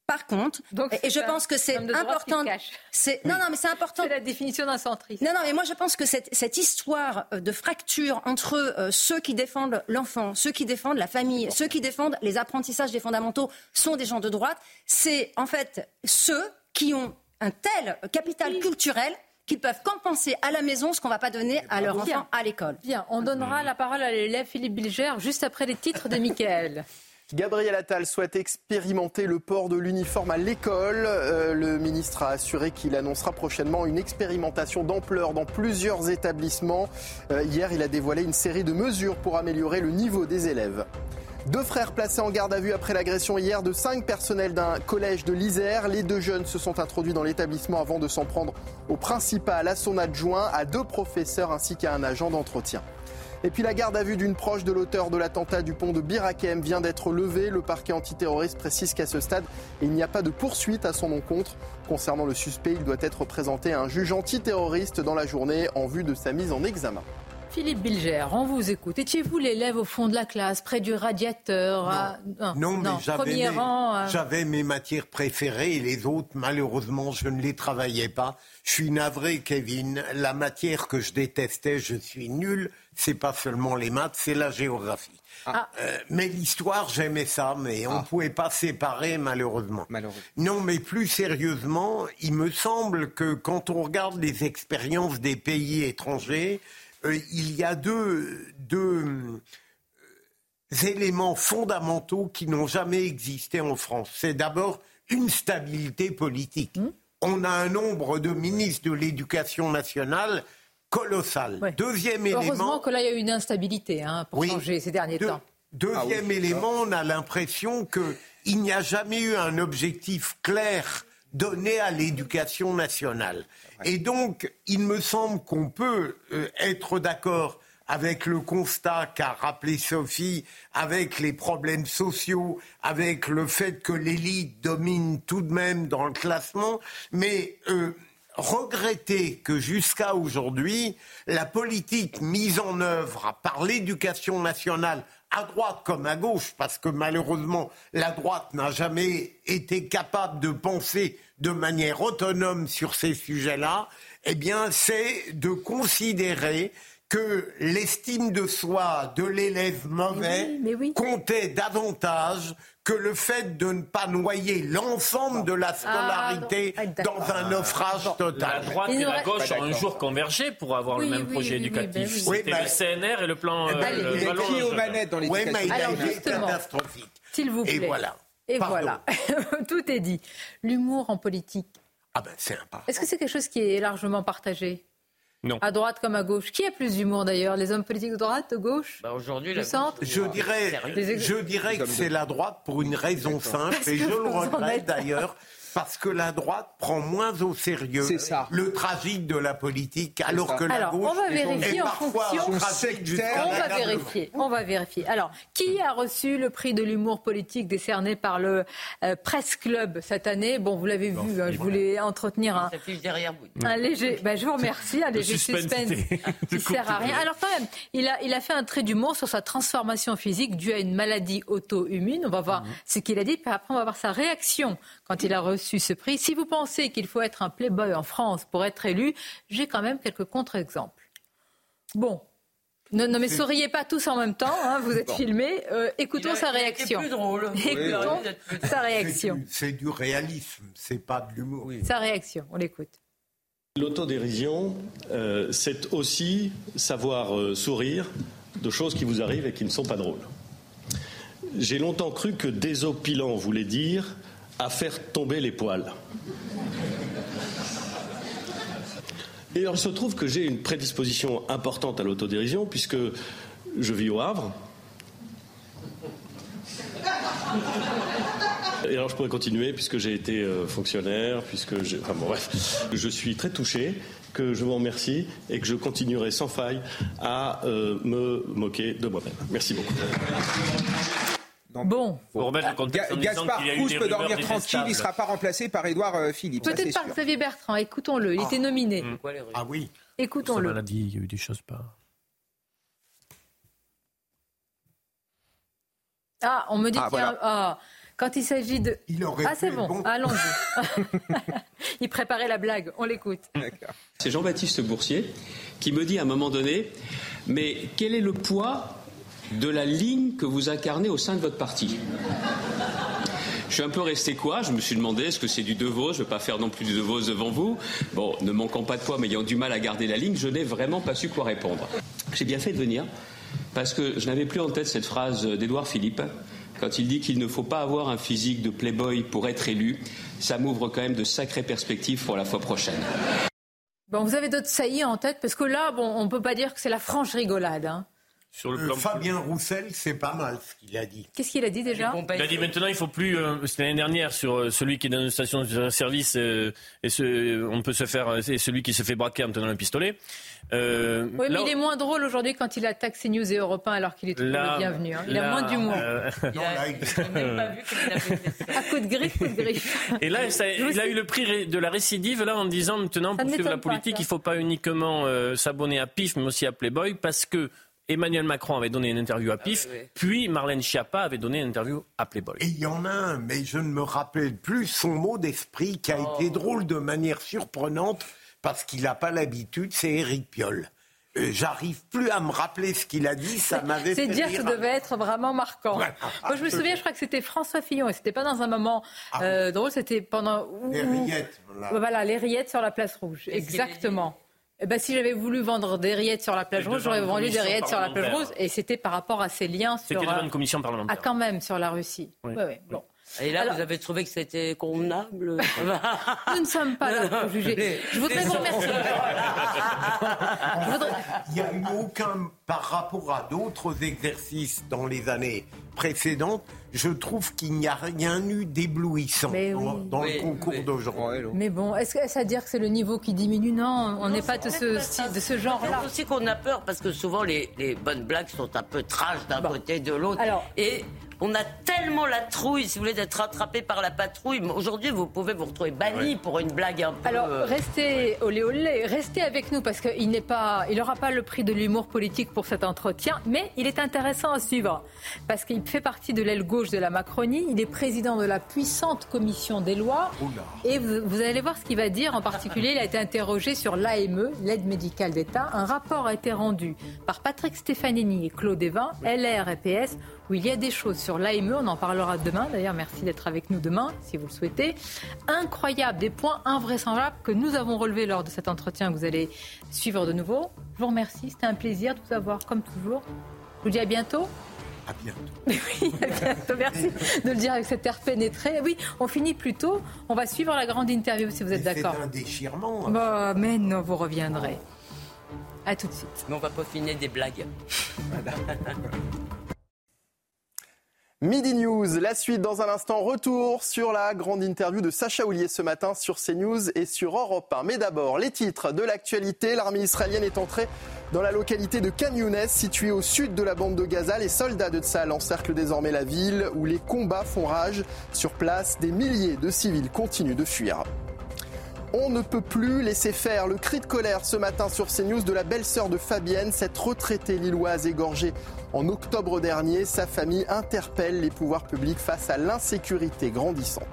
par contre, et je pense que c'est important. C'est non, non, mais c'est important. C'est la définition d'un centriste. Non, non, mais moi je pense que cette, cette histoire euh, de fracture entre euh, ceux qui défendent l'enfant, ceux qui défendent la famille, ceux qui défendent les apprentissages des fondamentaux sont des gens de droite. C'est en fait ceux qui ont un tel capital culturel qu'ils peuvent compenser à la maison ce qu'on ne va pas donner à leur enfant à l'école. Bien, on donnera la parole à l'élève Philippe Bilger juste après les titres de Michael. Gabriel Attal souhaite expérimenter le port de l'uniforme à l'école. Euh, le ministre a assuré qu'il annoncera prochainement une expérimentation d'ampleur dans plusieurs établissements. Euh, hier, il a dévoilé une série de mesures pour améliorer le niveau des élèves. Deux frères placés en garde à vue après l'agression hier de cinq personnels d'un collège de l'Isère. Les deux jeunes se sont introduits dans l'établissement avant de s'en prendre au principal, à son adjoint, à deux professeurs ainsi qu'à un agent d'entretien. Et puis la garde à vue d'une proche de l'auteur de l'attentat du pont de Birakem vient d'être levée. Le parquet antiterroriste précise qu'à ce stade, il n'y a pas de poursuite à son encontre. Concernant le suspect, il doit être présenté à un juge antiterroriste dans la journée en vue de sa mise en examen. Philippe Bilger, on vous écoute. Étiez-vous l'élève au fond de la classe, près du radiateur Non, mais j'avais mes, matières préférées et les autres, malheureusement, je ne les travaillais pas. Je suis navré, Kevin. La matière que je détestais, je suis nul. C'est pas seulement les maths, c'est la géographie. Ah. Euh, mais l'histoire, j'aimais ça, mais on ne ah. pouvait pas séparer, malheureusement. malheureusement. Non, mais plus sérieusement, il me semble que quand on regarde les expériences des pays étrangers, euh, il y a deux, euh, éléments fondamentaux qui n'ont jamais existé en France. C'est d'abord une stabilité politique. Hmm. On a un nombre de ministres de l'éducation nationale colossal. Deuxième élément. Heureusement que là, il y a eu une instabilité hein, pour changer ces derniers temps. Deuxième ah élément, on a l'impression qu'il n'y a jamais eu un objectif clair donné à l'éducation nationale. Et donc, il me semble qu'on peut euh, être d'accord avec le constat qu'a rappelé Sophie, avec les problèmes sociaux, avec le fait que l'élite domine tout de même dans le classement, mais euh, regretter que jusqu'à aujourd'hui, la politique mise en œuvre par l'éducation nationale à droite comme à gauche, parce que malheureusement la droite n'a jamais été capable de penser de manière autonome sur ces sujets-là, eh bien, c'est de considérer que l'estime de soi de l'élève mauvais comptait davantage que le fait de ne pas noyer l'ensemble de la ah, scriminalité dans un naufrage total. La droite et, la gauche ont un jour convergé pour avoir le même projet éducatif. C'était le CNR et le plan. Ben, euh, il est aux manettes dans l'éducation. Oui, mais il été catastrophique. S'il vous plaît. Et voilà. Et voilà. Tout est dit. L'humour en politique. Ah ben, c'est Est-ce que c'est quelque chose qui est largement partagé? Non. À droite comme à gauche. Qui a plus d'humour d'ailleurs Les hommes politiques de droite, de gauche bah Aujourd'hui, le centre Je dirais, je dirais que c'est la droite pour une raison simple, et je le regrette d'ailleurs, parce que la droite prend moins au sérieux le tragique de la politique, alors que la gauche on va vérifier en fonction. On va vérifier. On va vérifier. Alors, qui a reçu le prix de l'humour politique décerné par le euh, Presse Club cette année? Bon, vous l'avez vu. Hein, je voulais entretenir un, derrière vous. un léger. Ben, je vous remercie. Un léger suspense, qui sert à rien. Alors quand même, il a, il a fait un trait d'humour sur sa transformation physique due à une maladie auto-immune. On va voir mhm. ce qu'il a dit. Puis après, on va voir sa réaction quand il a reçu ce prix. Si vous pensez qu'il faut être un playboy en France pour être élu, j'ai quand même quelques contre-exemples. Bon, Non, non, mais souriez pas tous en même temps, hein, vous êtes filmés. Euh, écoutons sa réaction. plus drôle. Écoutons sa réaction. C'est du réalisme, c'est pas de l'humour. Sa réaction, on l'écoute. L'autodérision, euh, c'est aussi savoir euh, sourire de choses qui vous arrivent et qui ne sont pas drôles. J'ai longtemps cru que désopilant voulait dire à faire tomber les poils. Et alors, il se trouve que j'ai une prédisposition importante à l'autodérision puisque je vis au Havre. Et alors je pourrais continuer puisque j'ai été euh, fonctionnaire, puisque j'ai... Enfin bon bref, je suis très touché, que je vous remercie et que je continuerai sans faille à euh, me moquer de moi-même. Merci beaucoup. Bon. Pour remettre le contexte en Ga- disant Gaspard a Proust peut dormir tranquille, il ne sera pas remplacé par Édouard euh, Philippe. Peut-être par sûr. Xavier Bertrand, écoutons-le. Il était nominé. Ah oui. Écoutons-le. maladie, il y a eu des choses pas. Ah, on me dit Ah, qu'il y a voilà. un- ah, quand il s'agit de. aurait ah, c'est bon, bon. allons-y. il préparait la blague, on l'écoute. C'est Jean-Baptiste Boursier qui me dit à un moment donné, mais quel est le poids de la ligne que vous incarnez au sein de votre parti je suis un peu resté quoi? Je me suis demandé est-ce que c'est du De Vos? Je ne veux pas faire non plus du De Vos devant vous. Bon, ne manquant pas de poids, mais ayant du mal à garder la ligne, je n'ai vraiment pas su quoi répondre. J'ai bien fait de venir parce que je n'avais plus en tête cette phrase d'Édouard Philippe quand il dit qu'il ne faut pas avoir un physique de playboy pour être élu. Ça m'ouvre quand même de sacrées perspectives pour la fois prochaine. Bon, vous avez d'autres saillies en tête? Parce que là, bon, on ne peut pas dire que c'est la franche rigolade. hein. Sur le Euh, plan Fabien Roussel, c'est pas mal ce qu'il a dit. Qu'est-ce qu'il a dit déjà Il a dit maintenant il faut plus. euh, C'était l'année dernière sur euh, celui qui est dans une station de service euh, et ce, on peut se faire et celui qui se fait braquer en tenant un pistolet. Euh, Oui, mais là- il est moins drôle aujourd'hui quand il attaque CNews et Europe 1 alors qu'il est toujours le bienvenu. hein. Il a là, moins d'humour. euh, À coup de griffe, coup de griffe. Et là, ça- il a eu le prix de la récidive là en disant maintenant Ça pour ne suivre la pas, politique, il faut pas uniquement euh, s'abonner à PIF, mais aussi à Playboy, parce que Emmanuel Macron avait donné une interview à PIF, puis Marlène Schiappa avait donné une interview à Playboy. Et il y en a un, mais je ne me rappelle plus son mot d'esprit qui a Oh. été drôle de manière surprenante parce qu'il n'a pas l'habitude, c'est Éric Piolle. Euh, J'arrive plus à me rappeler ce qu'il a dit, ça m'avait C'est fait dire que ça devait être vraiment marquant. Voilà. Moi, je me souviens, je crois que c'était François Fillon, et c'était pas dans un moment euh, drôle, c'était pendant. Les rillettes, voilà. Voilà, les rillettes sur la place rouge. Exactement. Ben, si j'avais voulu vendre des rillettes sur la plage rouge, j'aurais vendu des rillettes sur la plage rouge, et c'était par rapport à ses liens sur. C'était devant une commission parlementaire. Ah, quand même, sur la Russie. Oui. Ouais, ouais, bon. Et là, Alors- vous avez trouvé que c'était convenable Nous ne sommes pas là pour juger. Je voudrais vous remercier. Il n'y a eu aucun, par rapport à d'autres exercices dans les années précédentes, je trouve qu'il n'y a rien eu d'éblouissant dans, oui. dans Oui, le concours d'aujourd'hui. Mais bon, est-ce que ça veut dire que c'est le niveau qui diminue? Non, on n'est pas de ce, style- de ce genre-là. C'est aussi qu'on a peur parce que souvent les, les bonnes blagues sont un peu trash d'un côté et de l'autre. Et on a tellement la trouille, si vous voulez, d'être rattrapé par la patrouille. Mais Aujourd'hui, vous pouvez vous retrouver banni pour une blague un peu. Alors, euh, restez, olé olé, restez avec nous parce qu'il n'est pas, il n'aura pas le prix de l'humour politique pour cet entretien, mais il est intéressant à suivre parce qu'il fait partie de l'aile gauche de la Macronie. Il est président de la puissante commission des lois et vous, vous allez voir ce qu'il va dire. En particulier, il a été interrogé sur l'AME, l'aide médicale d'État. Un rapport a été rendu par Patrick Stefanini et Claude Evin, LR et PS, où il y a des choses sur l'AME. On en parlera demain. D'ailleurs, merci d'être avec nous demain, si vous le souhaitez. Incroyable, des points invraisemblables que nous avons relevés lors de cet entretien que vous allez suivre de nouveau. Je vous remercie. C'était un plaisir de vous avoir, comme toujours. Je vous dis à bientôt. À bientôt. Oui, à bientôt. Merci de le dire avec cet air pénétré. Oui, on finit plus tôt. On va suivre la grande interview si vous êtes C'est d'accord. un déchirement. Bah, mais non, vous reviendrez. À tout de suite. Mais on va peaufiner des blagues. Midi News, la suite dans un instant. Retour sur la grande interview de Sacha Oulier ce matin sur CNews et sur Europe 1. Mais d'abord, les titres de l'actualité. L'armée israélienne est entrée dans la localité de Khan Younes, située au sud de la bande de Gaza. Les soldats de Tsahal encerclent désormais la ville où les combats font rage. Sur place, des milliers de civils continuent de fuir. On ne peut plus laisser faire le cri de colère ce matin sur CNews de la belle-sœur de Fabienne, cette retraitée lilloise égorgée en octobre dernier. Sa famille interpelle les pouvoirs publics face à l'insécurité grandissante.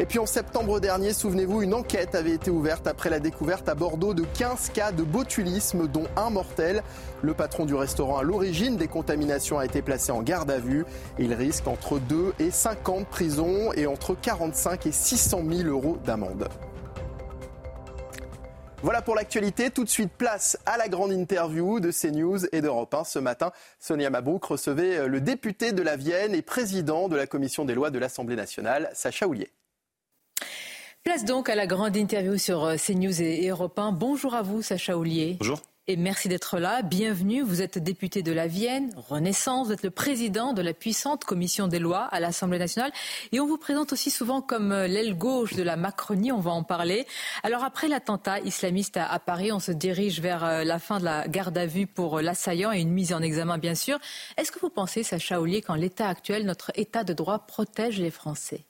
Et puis en septembre dernier, souvenez-vous, une enquête avait été ouverte après la découverte à Bordeaux de 15 cas de botulisme, dont un mortel. Le patron du restaurant à l'origine des contaminations a été placé en garde à vue. Il risque entre 2 et 5 ans de prison et entre 45 et 600 000 euros d'amende. Voilà pour l'actualité. Tout de suite, place à la grande interview de CNews et d'Europe 1. Ce matin, Sonia Mabrouk recevait le député de la Vienne et président de la commission des lois de l'Assemblée nationale, Sacha Houlier. Place donc à la grande interview sur CNews et Europe 1. Bonjour à vous, Sacha Houlier. Bonjour et merci d'être là. Bienvenue. Vous êtes député de la Vienne, Renaissance. Vous êtes le président de la puissante commission des lois à l'Assemblée nationale. Et on vous présente aussi souvent comme euh, l'aile gauche de la Macronie. On va en parler. Alors après l'attentat islamiste à Paris, on se dirige vers euh, la fin de la garde à vue pour euh, l'assaillant et une mise en examen, bien sûr. Est-ce que vous pensez, Sacha Ollier, qu'en l'état actuel, notre état de droit protège les Français?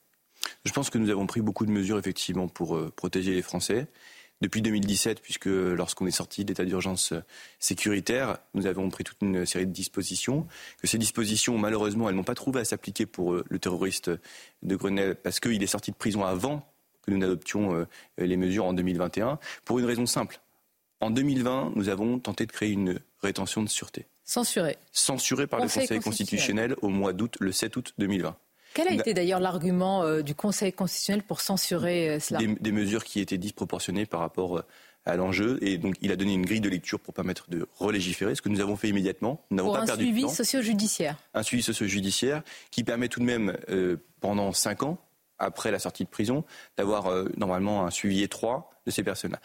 Je pense que nous avons pris beaucoup de mesures, effectivement, pour protéger les Français depuis 2017, puisque lorsqu'on est sorti d'état d'urgence sécuritaire, nous avons pris toute une série de dispositions, que ces dispositions, malheureusement, elles n'ont pas trouvé à s'appliquer pour euh, le terroriste de Grenelle, parce qu'il est sorti de prison avant que nous n'adoptions euh, les mesures en 2021, pour une raison simple. En 2020, nous avons tenté de créer une rétention de sûreté. Censurée. Censurée par le Conseil constitutionnel au mois d'août, le 7 août 2020. Quel a été d'ailleurs l'argument euh, du Conseil constitutionnel pour censurer euh, cela des, mesures qui étaient disproportionnées par rapport euh, à l'enjeu. Et donc, il a donné une grille de lecture pour permettre de relégiférer, ce que nous avons fait immédiatement. Nous n'avons pas perdu de temps. Un suivi socio-judiciaire. Un suivi socio-judiciaire qui permet tout de même, pendant cinq ans, après la sortie de prison, d'avoir normalement un suivi étroit de ces personnes-là.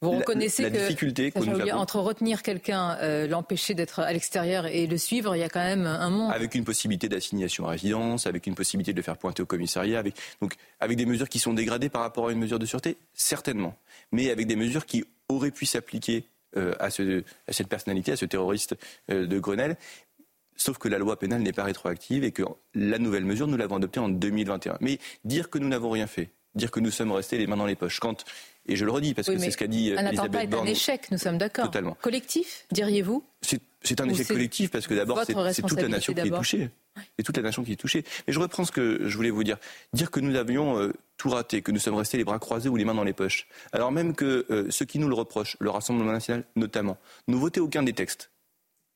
Vous reconnaissez la, que difficulté entre retenir quelqu'un, euh, l'empêcher d'être à l'extérieur et le suivre, il y a quand même un monde. Avec une possibilité d'assignation à résidence, avec une possibilité de le faire pointer au commissariat, avec, donc avec des mesures qui sont dégradées par rapport à une mesure de sûreté, certainement, mais avec des mesures qui auraient pu s'appliquer euh, à, ce, à, cette personnalité, à ce terroriste euh, de Grenelle. Sauf que la loi pénale n'est pas rétroactive et que la nouvelle mesure, nous l'avons adoptée en 2021. Mais dire que nous n'avons rien fait, dire que nous sommes restés les mains dans les poches, quand et je le redis parce que c'est ce qu'a dit un attentat est un échec, nous sommes d'accord. Totalement. Collectif, diriez-vous C'est un échec collectif parce que d'abord c'est toute la nation qui est touchée. C'est toute la nation qui est touchée. Mais je reprends ce que je voulais vous dire. Dire que nous avions euh, tout raté, que nous sommes restés les bras croisés ou les mains dans les poches. Alors même que euh, ceux qui nous le reprochent, le Rassemblement national notamment, n'ont voté aucun des textes.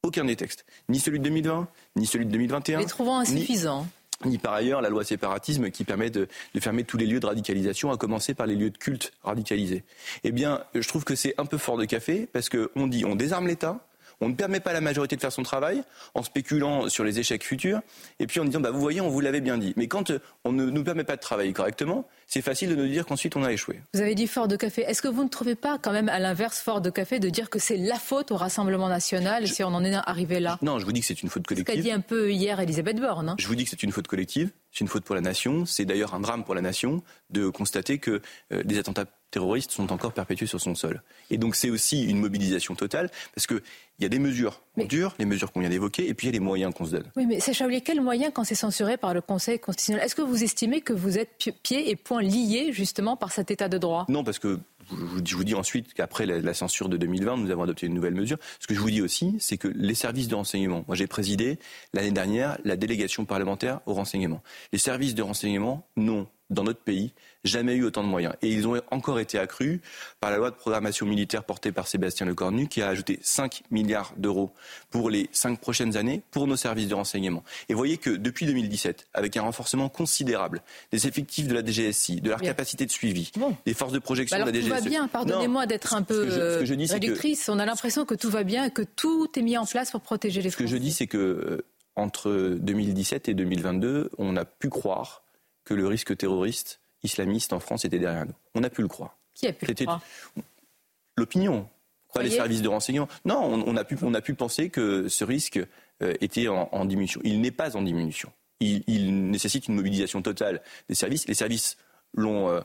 Aucun des textes. Ni celui de 2020, ni celui de 2021. Les trouvant insuffisants ni par ailleurs la loi séparatisme qui permet de, fermer tous les lieux de radicalisation, à commencer par les lieux de culte radicalisés. Eh bien, je trouve que c'est un peu fort de café parce qu'on dit on désarme l'État, on ne permet pas à la majorité de faire son travail en spéculant sur les échecs futurs et puis en disant bah, vous voyez, on vous l'avait bien dit. Mais quand euh, on ne nous permet pas de travailler correctement, c'est facile de nous dire qu'ensuite on a échoué. Vous avez dit fort de café. Est-ce que vous ne trouvez pas quand même à l'inverse fort de café de dire que c'est la faute au Rassemblement national si on en est arrivé là? Non, je vous dis que c'est une faute collective. Ce qu'a dit un peu hier Elisabeth Borne. Hein. Je vous dis que c'est une faute collective. C'est une faute pour la nation. C'est d'ailleurs un drame pour la nation de constater que euh, des attentats terroristes sont encore perpétués sur son sol. Et donc c'est aussi une mobilisation totale, parce qu'il y a des mesures dures, les mesures qu'on vient d'évoquer, et puis il y a les moyens qu'on se donne. Oui, mais c'est Oulier, quels moyens quand c'est censuré par le Conseil constitutionnel Est-ce que vous estimez que vous êtes pieds et poings liés justement par cet état de droit? Non, parce que je vous dis ensuite qu'après la, censure de 2020, nous avons adopté une nouvelle mesure. Ce que je vous dis aussi, c'est que les services de renseignement, moi j'ai présidé l'année dernière la délégation parlementaire au renseignement. Les services de renseignement n'ont dans notre pays jamais eu autant de moyens. Et ils ont encore été accrus par la loi de programmation militaire portée par Sébastien Lecornu, qui a ajouté 5 milliards d'euros pour les cinq prochaines années pour nos services de renseignement. Et voyez que depuis 2017, avec un renforcement considérable des effectifs de la DGSI, de leur capacité de suivi, des forces de projection bah de la DGSI. Tout va bien, pardonnez-moi d'être un peu réductrice. On a l'impression que tout va bien et que tout est mis en place pour protéger les Français. Ce que je dis, c'est que euh, entre 2017 et 2022, on a pu croire que le risque terroriste islamiste en France était derrière nous. On a pu le croire. Qui a pu le croire L'opinion, pas les services de renseignement. Non, on, a pu, on a pu penser que ce risque euh, était en, diminution. Il n'est pas en diminution. Il, nécessite une mobilisation totale des services. Les services l'ont euh,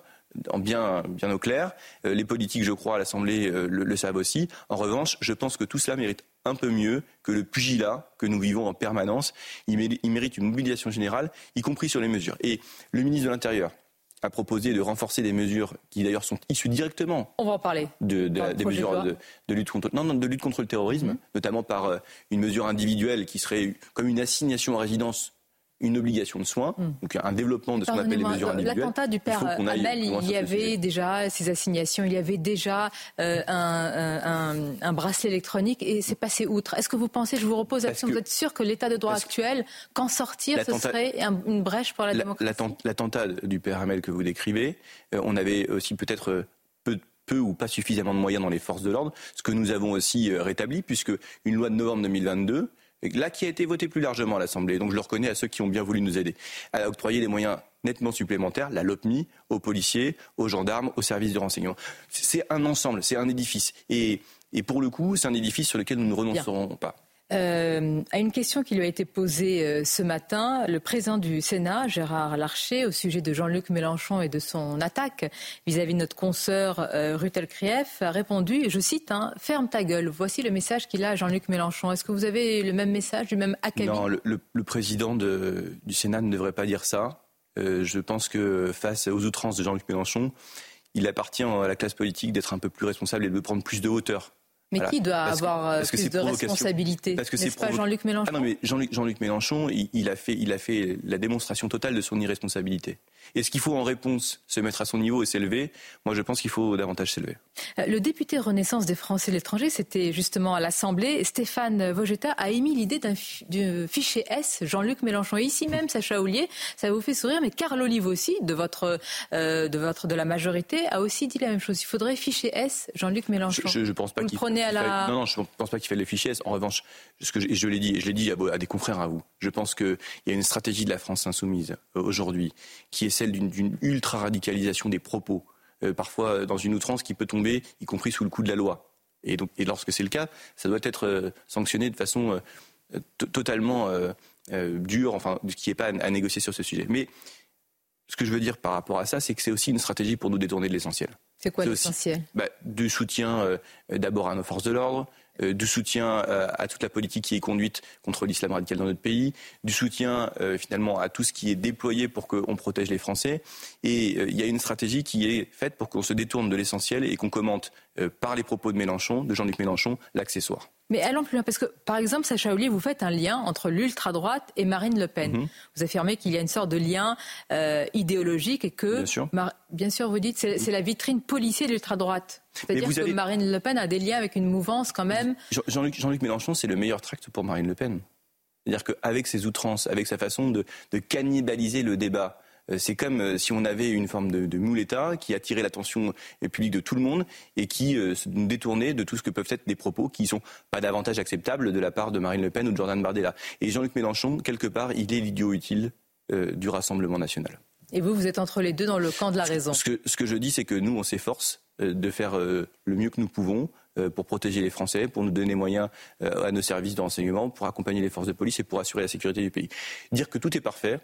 bien, bien au clair. Euh, les politiques, je crois, à l'Assemblée le, le, savent aussi. En revanche, je pense que tout cela mérite un peu mieux que le pugilat que nous vivons en permanence. Il mérite, une mobilisation générale, y compris sur les mesures. Et le ministre de l'Intérieur, a proposé de renforcer des mesures qui d'ailleurs sont issues directement. On va en parler. De, des mesures de, lutte contre, non, non, de lutte contre le terrorisme, mm-hmm. notamment par euh, une mesure individuelle qui serait comme une assignation à résidence une obligation de soins, Hmm. donc un développement de ce qu'on appelle les mesures individuelles. L'attentat du Il père aille Hamel, il y avait déjà ces assignations, il y avait déjà euh, un, un- bracelet électronique et c'est passé outre. Est-ce que vous pensez, je vous repose la question, que- vous êtes sûr que l'état de droit actuel, qu'en sortir, ce serait un- une brèche pour la La- démocratie? l'attent- L'attentat du père Hamel que vous décrivez, euh, on avait aussi peut-être euh, peu, peu ou pas suffisamment de moyens dans les forces de l'ordre, ce que nous avons aussi rétabli, puisque une loi de novembre 2022, euh, là qui a été votée plus largement à l'Assemblée, donc je le reconnais à ceux qui ont bien voulu nous aider, a octroyé des moyens nettement supplémentaires, la LOPMI, aux policiers, aux gendarmes, aux services de renseignement. C'est un ensemble, c'est un édifice. Et, et pour le coup, c'est un édifice sur lequel nous ne renoncerons pas. Euh, à une question qui lui a été posée euh, ce matin, le président du Sénat, Gérard Larcher, au sujet de Jean-Luc Mélenchon et de son attaque vis-à-vis de notre consoeur euh, Rutel Krief, a répondu, je cite, hein, Ferme ta gueule. Voici le message qu'il a à Jean-Luc Mélenchon. Est-ce que vous avez le même message, du même acabit? Non, le, le- le président de- du Sénat ne devrait pas dire ça. Euh, je pense que face aux outrances de Jean-Luc Mélenchon, il appartient à la classe politique d'être un peu plus responsable et de prendre plus de hauteur. Mais Voilà. qui doit Parce avoir euh, que plus de responsabilité parce que N'est-ce ces pas Jean-Luc Mélenchon Ah non, mais Jean-Luc Mélenchon, il, il a fait, il a fait la démonstration totale de son irresponsabilité. Est-ce qu'il faut en réponse se mettre à son niveau et s'élever? Moi, je pense qu'il faut davantage s'élever. Euh, Le député Renaissance des Français de l'étranger, c'était justement à l'Assemblée. Stéphane Vogetta a émis l'idée d'un fi- du fichier S, Jean-Luc Mélenchon. Et ici même, Sacha Oulier, ça vous fait sourire, mais Carl Olive aussi, de votre, euh, de votre, de la majorité, a aussi dit la même chose. Il faudrait fichier S, Jean-Luc Mélenchon. Je, je pense pas qu'il à la- Non, non, je pense pas qu'il fallait les fichiers. En revanche, ce que je, l'ai dit, et je l'ai dit à, à des confrères à vous. Je pense qu'il y a une stratégie de la France insoumise euh, aujourd'hui, qui est celle d'une- d'une ultra radicalisation des propos, euh, parfois euh, dans une outrance qui peut tomber, y compris sous le coup de la loi. Et donc, et lorsque c'est le cas, ça doit être euh, sanctionné de façon to- totalement dure, enfin, qui n'est pas à, à négocier sur ce sujet. Mais ce que je veux dire par rapport à ça, c'est que c'est aussi une stratégie pour nous détourner de l'essentiel. C'est quoi l'essentiel? bah, du soutien euh, d'abord à nos forces de l'ordre, euh, du soutien euh, à toute la politique qui est conduite contre l'islam radical dans notre pays, du soutien finalement à tout ce qui est déployé pour qu'on protège les Français. Et il y a une stratégie qui est faite pour qu'on se détourne de l'essentiel et qu'on commente par les propos de Mélenchon, de Jean-Luc Mélenchon, l'accessoire. Mais allons plus loin, parce que par exemple, Sacha Oulier, vous faites un lien entre l'ultra-droite et Marine Le Pen. Mhm. Vous affirmez qu'il y a une sorte de lien euh, idéologique et que, Bien sûr. Mar- bien sûr, vous dites c'est c'est la vitrine policier de l'ultra-droite. C'est-à-dire que Marine Le Pen a des liens avec une mouvance quand même. Jean- Jean-Luc Mélenchon, c'est le meilleur tract pour Marine Le Pen. C'est-à-dire qu'avec ses outrances, avec sa façon de, de cannibaliser le débat, c'est comme euh, si on avait une forme de, de mouletta qui attirait l'attention euh, publique de tout le monde et qui euh, se nous détournait de tout ce que peuvent être des propos qui ne sont pas davantage acceptables de la part de Marine Le Pen ou de Jordan Bardella. Et Jean-Luc Mélenchon, quelque part, il est l'idiot utile euh, du Rassemblement national. Et vous, vous êtes entre les deux dans le camp de la raison. Ce que, ce que je dis, c'est que nous, on s'efforce euh, de faire euh, le mieux que nous pouvons euh, pour protéger les Français, pour nous donner moyens euh, à nos services de renseignement, pour accompagner les forces de police et pour assurer la sécurité du pays. Dire que tout est parfait,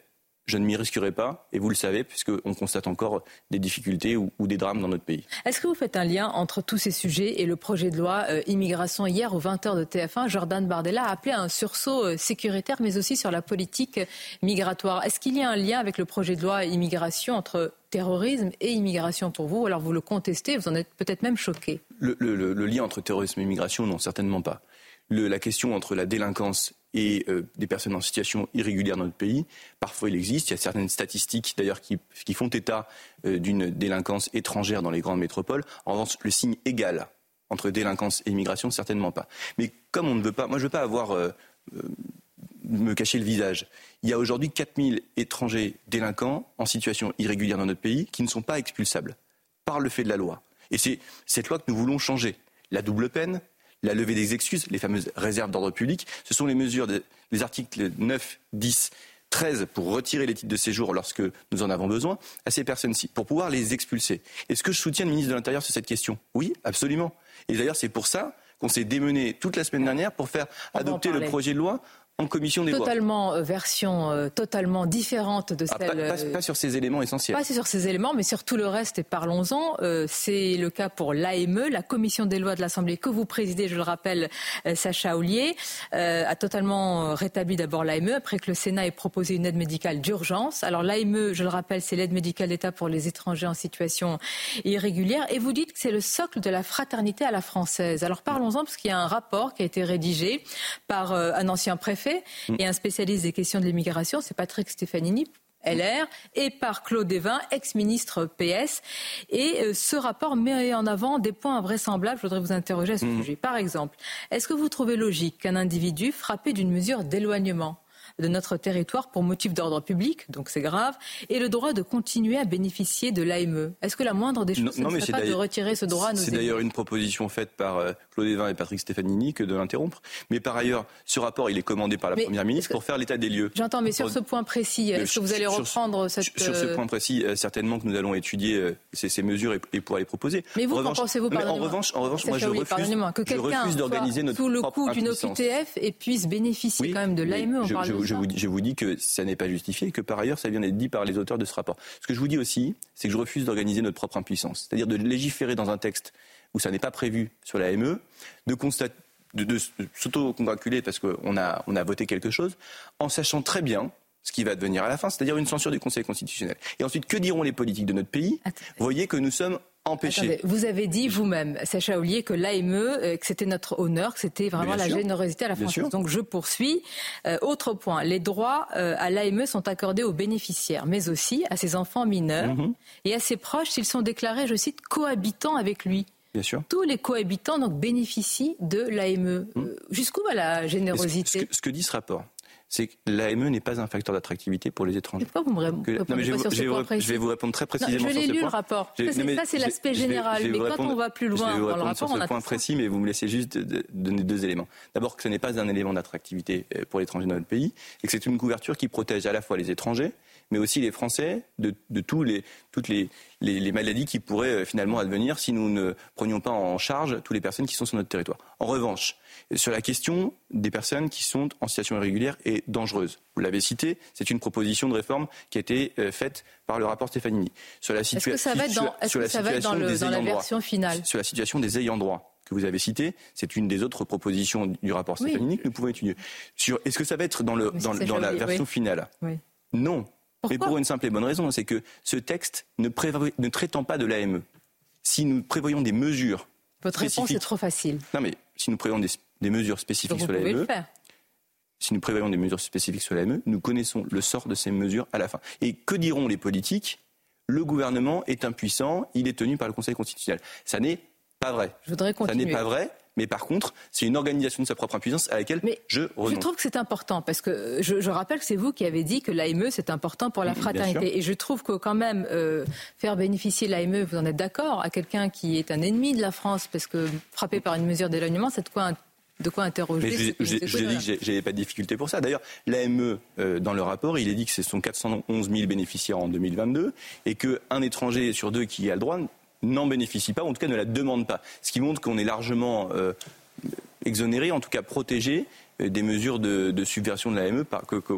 je ne m'y risquerai pas, et vous le savez, puisqu'on constate encore des difficultés ou, ou des drames dans notre pays. Est-ce que vous faites un lien entre tous ces sujets et le projet de loi euh, immigration Hier, aux 20h de TF1, Jordan Bardella a appelé à un sursaut euh, sécuritaire, mais aussi sur la politique migratoire. Est-ce qu'il y a un lien avec le projet de loi immigration entre terrorisme et immigration pour vous? Ou alors vous le contestez, vous en êtes peut-être même choqué? Le, le- le- le lien entre terrorisme et immigration, non, certainement pas. Le- la question entre la délinquance et euh, des personnes en situation irrégulière dans notre pays, parfois il existe. Il y a certaines statistiques d'ailleurs qui, font état euh, d'une délinquance étrangère dans les grandes métropoles. En revanche, le signe égal entre délinquance et immigration, certainement pas. Mais comme on ne veut pas, moi je ne veux pas avoir euh, me cacher le visage. Il y a aujourd'hui 4000 étrangers délinquants en situation irrégulière dans notre pays qui ne sont pas expulsables par le fait de la loi. Et c'est cette loi que nous voulons changer. La double peine, la levée des excuses, les fameuses réserves d'ordre public, ce sont les mesures des les articles 9, 10, 13 pour retirer les titres de séjour lorsque nous en avons besoin à ces personnes-ci, pour pouvoir les expulser. Est-ce que je soutiens le ministre de l'Intérieur sur cette question? Oui, absolument. Et d'ailleurs, c'est pour ça qu'on s'est démené toute la semaine dernière pour faire adopter le projet de loi en commission des lois. Totalement euh, version euh, totalement différente de Ah, celle. pas, pas- pas sur ces éléments essentiels. Pas sur ces éléments, mais sur tout le reste, et parlons-en. Euh, c'est le cas pour l'AME, la commission des lois de l'Assemblée que vous présidez, je le rappelle, euh, Sacha Ollier, a totalement rétabli d'abord l'AME après que le Sénat ait proposé une aide médicale d'urgence. Alors l'AME, je le rappelle, c'est l'aide médicale d'État pour les étrangers en situation irrégulière. Et vous dites que c'est le socle de la fraternité à la française. Alors parlons-en, parce qu'il y a un rapport qui a été rédigé par un ancien préfet fait. Mm. Et un spécialiste des questions de l'immigration, c'est Patrick Stefanini, LR et par Claude Evin, ex-ministre PS. Et euh, ce rapport met en avant des points invraisemblables. Je voudrais vous interroger à ce mm. sujet. Par exemple, est-ce que vous trouvez logique qu'un individu frappé d'une mesure d'éloignement de notre territoire pour motif d'ordre public, donc c'est grave, et le droit de continuer à bénéficier de l'AME. Est-ce que la moindre des choses, ne serait pas de retirer ce droit à nos C'est d'ailleurs une proposition faite par euh, Claude Evin et Patrick Stefanini que de l'interrompre. Mais par ailleurs, ce rapport, il est commandé par la Première ministre pour faire l'état des lieux. J'entends, mais sur ce point précis, est-ce que vous allez reprendre sur, cette... Sur ce euh, point précis, euh, certainement que nous allons étudier ces, mesures et, pouvoir les proposer. Mais vous, qu'en pensez-vous, En revanche, en revanche moi, je refuse, que refuse d'organiser notre sous le coup d'une OQTF et puisse bénéficier quand même de l'AME. Je, je, vous, je vous dis que ça n'est pas justifié et que par ailleurs, ça vient d'être dit par les auteurs de ce rapport. Ce que je vous dis aussi, c'est que je refuse d'organiser notre propre impuissance, c'est-à-dire de légiférer dans un texte où ça n'est pas prévu sur la ME, de constater de, s'auto-congratuler parce qu'on a, on a voté quelque chose, en sachant très bien ce qui va devenir à la fin, c'est-à-dire une censure du Conseil constitutionnel. Et ensuite, que diront les politiques de notre pays? Voyez que nous sommes vous avez dit vous-même, Sacha Ollier, que l'AME, euh, que c'était notre honneur, que c'était vraiment la générosité à la France. Donc je poursuis. Euh, autre point, les droits euh, à l'AME sont accordés aux bénéficiaires, mais aussi à ses enfants mineurs mhm. et à ses proches s'ils sont déclarés, je cite, cohabitants avec lui. Bien sûr. Tous les cohabitants donc bénéficient de l'AME. Mhm. Jusqu'où va la générosité? ce que dit ce rapport, c'est que l'AME n'est pas un facteur d'attractivité pour les étrangers. pourquoi vous me je, sur ce point précis Je vais vous répondre très précisément je l'ai lu le rapport. Ça, c'est l'aspect général. mais quand on va plus loin je vais vous dans le rapport, sur ce point précis, mais vous me laissez juste donner deux éléments. D'abord, que ce n'est pas un élément d'attractivité euh, pour l'étranger dans notre pays, et que c'est une couverture qui protège à la fois les étrangers, mais aussi les Français de, tous les, toutes les, les, maladies qui pourraient euh, finalement advenir si nous ne prenions pas en charge toutes les personnes qui sont sur notre territoire. En revanche, sur la question des personnes qui sont en situation irrégulière et dangereuse, vous l'avez cité, c'est une proposition de réforme qui a été euh, faite par le rapport Stefanini. Sur la Est-ce que ça va être dans, la version finale Sur la situation des ayants droit que vous avez cité, c'est une des autres propositions du rapport Stefanini que nous pouvons étudier. Sur, est-ce que ça va être dans, le, dans, la version finale? Non, mais pour une simple et bonne raison, c'est que ce texte ne, ne traitant pas de l'AME, si nous prévoyons des mesures. Votre réponse est trop facile. Non, mais si nous prévoyons des, mesures spécifiques sur l'AME. Si nous prévoyons des mesures spécifiques sur l'AME, nous connaissons le sort de ces mesures à la fin. Et que diront les politiques? Le gouvernement est impuissant, il est tenu par le Conseil constitutionnel. Ça n'est pas vrai. Je voudrais continuer. Ça n'est pas vrai. Mais par contre, c'est une organisation de sa propre impuissance à laquelle je renonce. Je trouve que c'est important parce que je, rappelle que c'est vous qui avez dit que l'AME c'est important pour la fraternité. Et je trouve que quand même euh, faire bénéficier l'AME, vous en êtes d'accord, à quelqu'un qui est un ennemi de la France parce que frappé par une mesure d'éloignement, c'est de quoi de quoi interroger. Mais je, dis que j'ai pas de difficulté pour ça. D'ailleurs, l'AME, euh, dans le rapport, il est dit que ce sont 411 000 bénéficiaires en 2022 et qu'un étranger sur deux qui a le droit n'en bénéficie pas, ou en tout cas ne la demande pas. Ce qui montre qu'on est largement euh, exonéré, en tout cas protégé euh, des mesures de, subversion de l'AME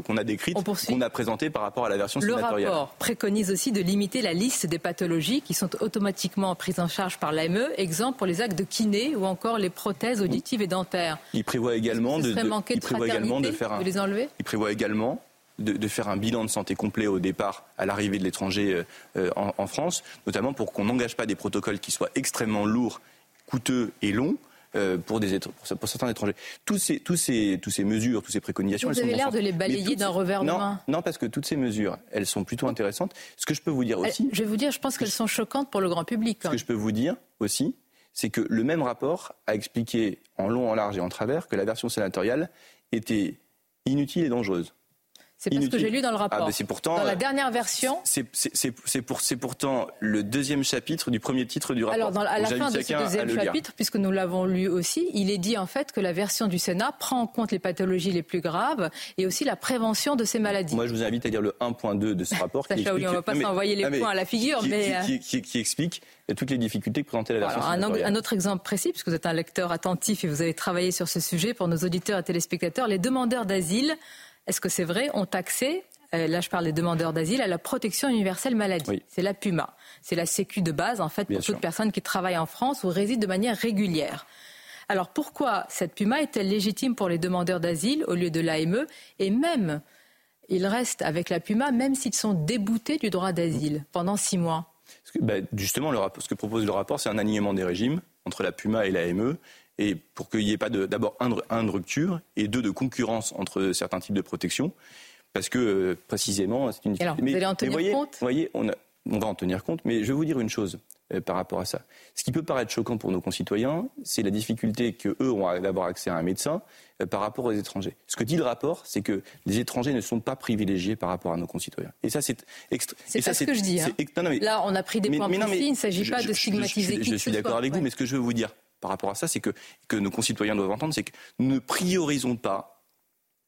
qu'on a décrites, qu'on a présentées par rapport à la version sénatoriale. Le rapport préconise aussi de limiter la liste des pathologies qui sont automatiquement prises en charge par l'AME, exemple pour les actes de kiné ou encore les prothèses auditives et dentaires. Il prévoit également de, il prévoit également de faire un, les enlever? Il prévoit également de, faire un bilan de santé complet au départ, à l'arrivée de l'étranger euh, euh, en, France, notamment pour qu'on n'engage pas des protocoles qui soient extrêmement lourds, coûteux et longs. Euh, pour, des, pour, certains étrangers. Tous ces, tous ces, mesures, toutes ces préconisations. Vous avez l'air de les balayer d'un revers de main. Non, parce que toutes ces mesures, elles sont plutôt intéressantes. Ce que je peux vous dire aussi. Je vais vous dire, je pense qu'elles sont choquantes pour le grand public. Ce que je peux vous dire aussi, c'est que le même rapport a expliqué en long, en large et en travers que la version sénatoriale était inutile et dangereuse. C'est pas ce que j'ai lu dans le rapport. Ah, pourtant, dans la dernière version. C'est pour, pourtant le deuxième chapitre du premier titre du rapport. Alors, dans, à la fin de ce deuxième chapitre, puisque nous l'avons lu aussi, il est dit en fait que la version du Sénat prend en compte les pathologies les plus graves et aussi la prévention de ces maladies. Moi, je vous invite à lire le 1.2 de ce rapport. qui explique... on ne va pas s'envoyer les points à la figure, mais. Euh, qui, explique toutes les difficultés que présentait la version Alors, un, un, autre exemple précis, puisque vous êtes un lecteur attentif et vous avez travaillé sur ce sujet pour nos auditeurs et téléspectateurs, les demandeurs d'asile est-ce que c'est vrai, ont accès euh, là je parle des demandeurs d'asile, à la protection universelle maladie. C'est la PUMA. C'est la sécu de base, en fait, pour toute personne qui travaille en France ou réside de manière régulière. Alors pourquoi cette PUMA est-elle légitime pour les demandeurs d'asile au lieu de l'AME Et même, ils restent avec la PUMA même s'ils sont déboutés du droit d'asile pendant six mois. Ben, justement, ce que propose le rapport, c'est un alignement des régimes entre la Puma et la ME, et pour qu'il n'y ait pas d'abord un, un, de rupture, et deux, de concurrence entre certains types de protection, parce que euh, précisément, c'est une... Alors, mais, vous allez en tenir voyez, compte? voyez, on, on va en tenir compte, mais je vais vous dire une chose. Euh, par rapport à ça. Ce qui peut paraître choquant pour nos concitoyens, c'est la difficulté qu'eux ont d'avoir accès à un médecin euh, par rapport aux étrangers. Ce que dit le rapport, c'est que les étrangers ne sont pas privilégiés par rapport à nos concitoyens. Et ça, c'est extra... C'est pas ce que je dis. Hein. Là, on a pris des points précis. il ne s'agit pas de stigmatiser je, je, je suis d'accord avec vous, mais ce que je veux vous dire par rapport à ça, c'est que, que nos concitoyens doivent entendre, c'est que nous ne priorisons pas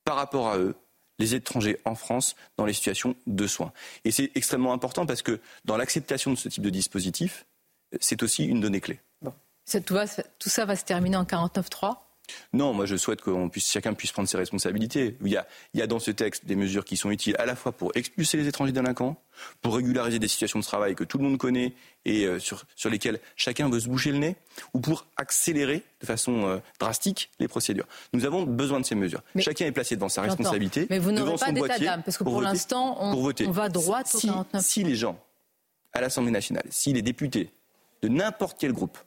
par rapport à eux les étrangers en France dans les situations de soins. Et c'est extrêmement important parce que dans l'acceptation de ce type de dispositif, c'est aussi une donnée clé. Bon. Tout, ça va se terminer en 49.3 non, moi je souhaite que puisse, chacun puisse prendre ses responsabilités. Il y, a, il y, a, dans ce texte des mesures qui sont utiles à la fois pour expulser les étrangers délinquants, pour régulariser des situations de travail que tout le monde connaît et euh, sur, sur, lesquelles chacun veut se boucher le nez, ou pour accélérer de façon euh, drastique les procédures. Nous avons besoin de ces mesures. Mais chacun est placé devant sa responsabilité. Mais vous n'aurez pas d'état d'âme, parce que pour, l'instant, on, on, va droit si, au 49. Si les gens, à l'Assemblée nationale, si les députés de n'importe quel groupe,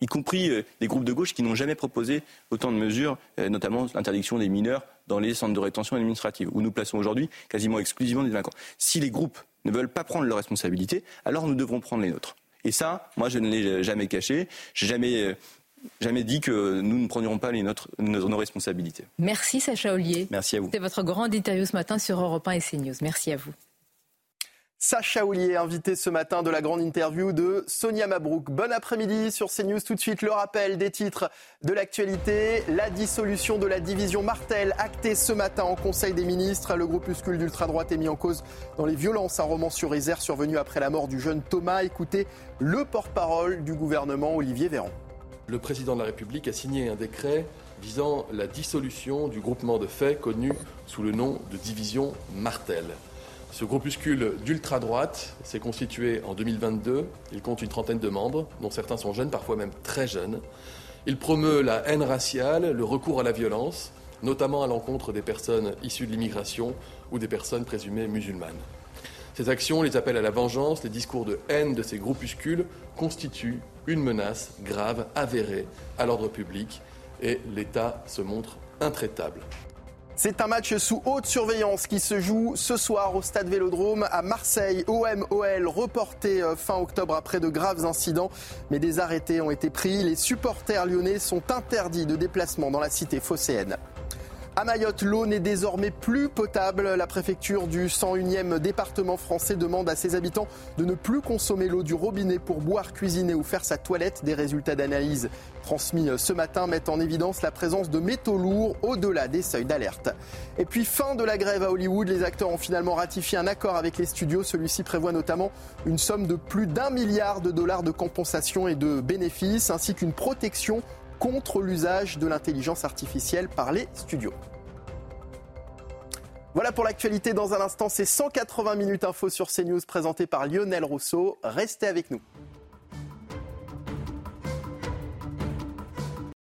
y compris euh, les groupes de gauche qui n'ont jamais proposé autant de mesures, euh, notamment l'interdiction des mineurs dans les centres de rétention administrative, où nous plaçons aujourd'hui quasiment exclusivement des délinquants. Si les groupes ne veulent pas prendre leurs responsabilités, alors nous devrons prendre les nôtres. Et ça, moi, je ne l'ai jamais caché. J'ai jamais euh, jamais dit que nous ne prendrions pas les nôtres, nos, nos, responsabilités. Merci Sacha Ollier. Merci à vous. C'était votre grande interview ce matin sur Europe 1 et CNews. Merci à vous. Sacha Oulier, invité ce matin de la grande interview de Sonia Mabrouk. Bon après-midi sur CNews. Tout de suite, le rappel des titres de l'actualité. La dissolution de la division Martel, actée ce matin en Conseil des ministres. Le groupuscule d'ultra-droite est mis en cause dans les violences à Romans-sur-Isère survenues après la mort du jeune Thomas. Écoutez le porte-parole du gouvernement, Olivier Véran. Le président de la République a signé un décret visant la dissolution du groupement de faits connu sous le nom de division Martel. Ce groupuscule d'ultra-droite s'est constitué en 2022. Il compte une trentaine de membres, dont certains sont jeunes, parfois même très jeunes. Il promeut la haine raciale, le recours à la violence, notamment à l'encontre des personnes issues de l'immigration ou des personnes présumées musulmanes. Ces actions, les appels à la vengeance, les discours de haine de ces groupuscules constituent une menace grave, avérée à l'ordre public et l'État se montre intraitable. C'est un match sous haute surveillance qui se joue ce soir au stade Vélodrome à Marseille. OM-OL reporté euh, fin octobre après de graves incidents, mais des arrêtés ont été pris. Les supporters lyonnais sont interdits de déplacement dans la cité phocéenne. À Mayotte, l'eau n'est désormais plus potable. La préfecture du 101e département français demande à ses habitants de ne plus consommer l'eau du robinet pour boire, cuisiner ou faire sa toilette. Des résultats d'analyse transmis ce matin mettent en évidence la présence de métaux lourds au-delà des seuils d'alerte. Et puis fin de la grève à Hollywood, les acteurs ont finalement ratifié un accord avec les studios. Celui-ci prévoit notamment une somme de plus d'un milliard de dollars de compensation et de bénéfices, ainsi qu'une protection contre l'usage de l'intelligence artificielle par les studios. Voilà pour l'actualité. Dans un instant, c'est 180 minutes info sur CNews présenté par Lionel Rousseau. Restez avec nous.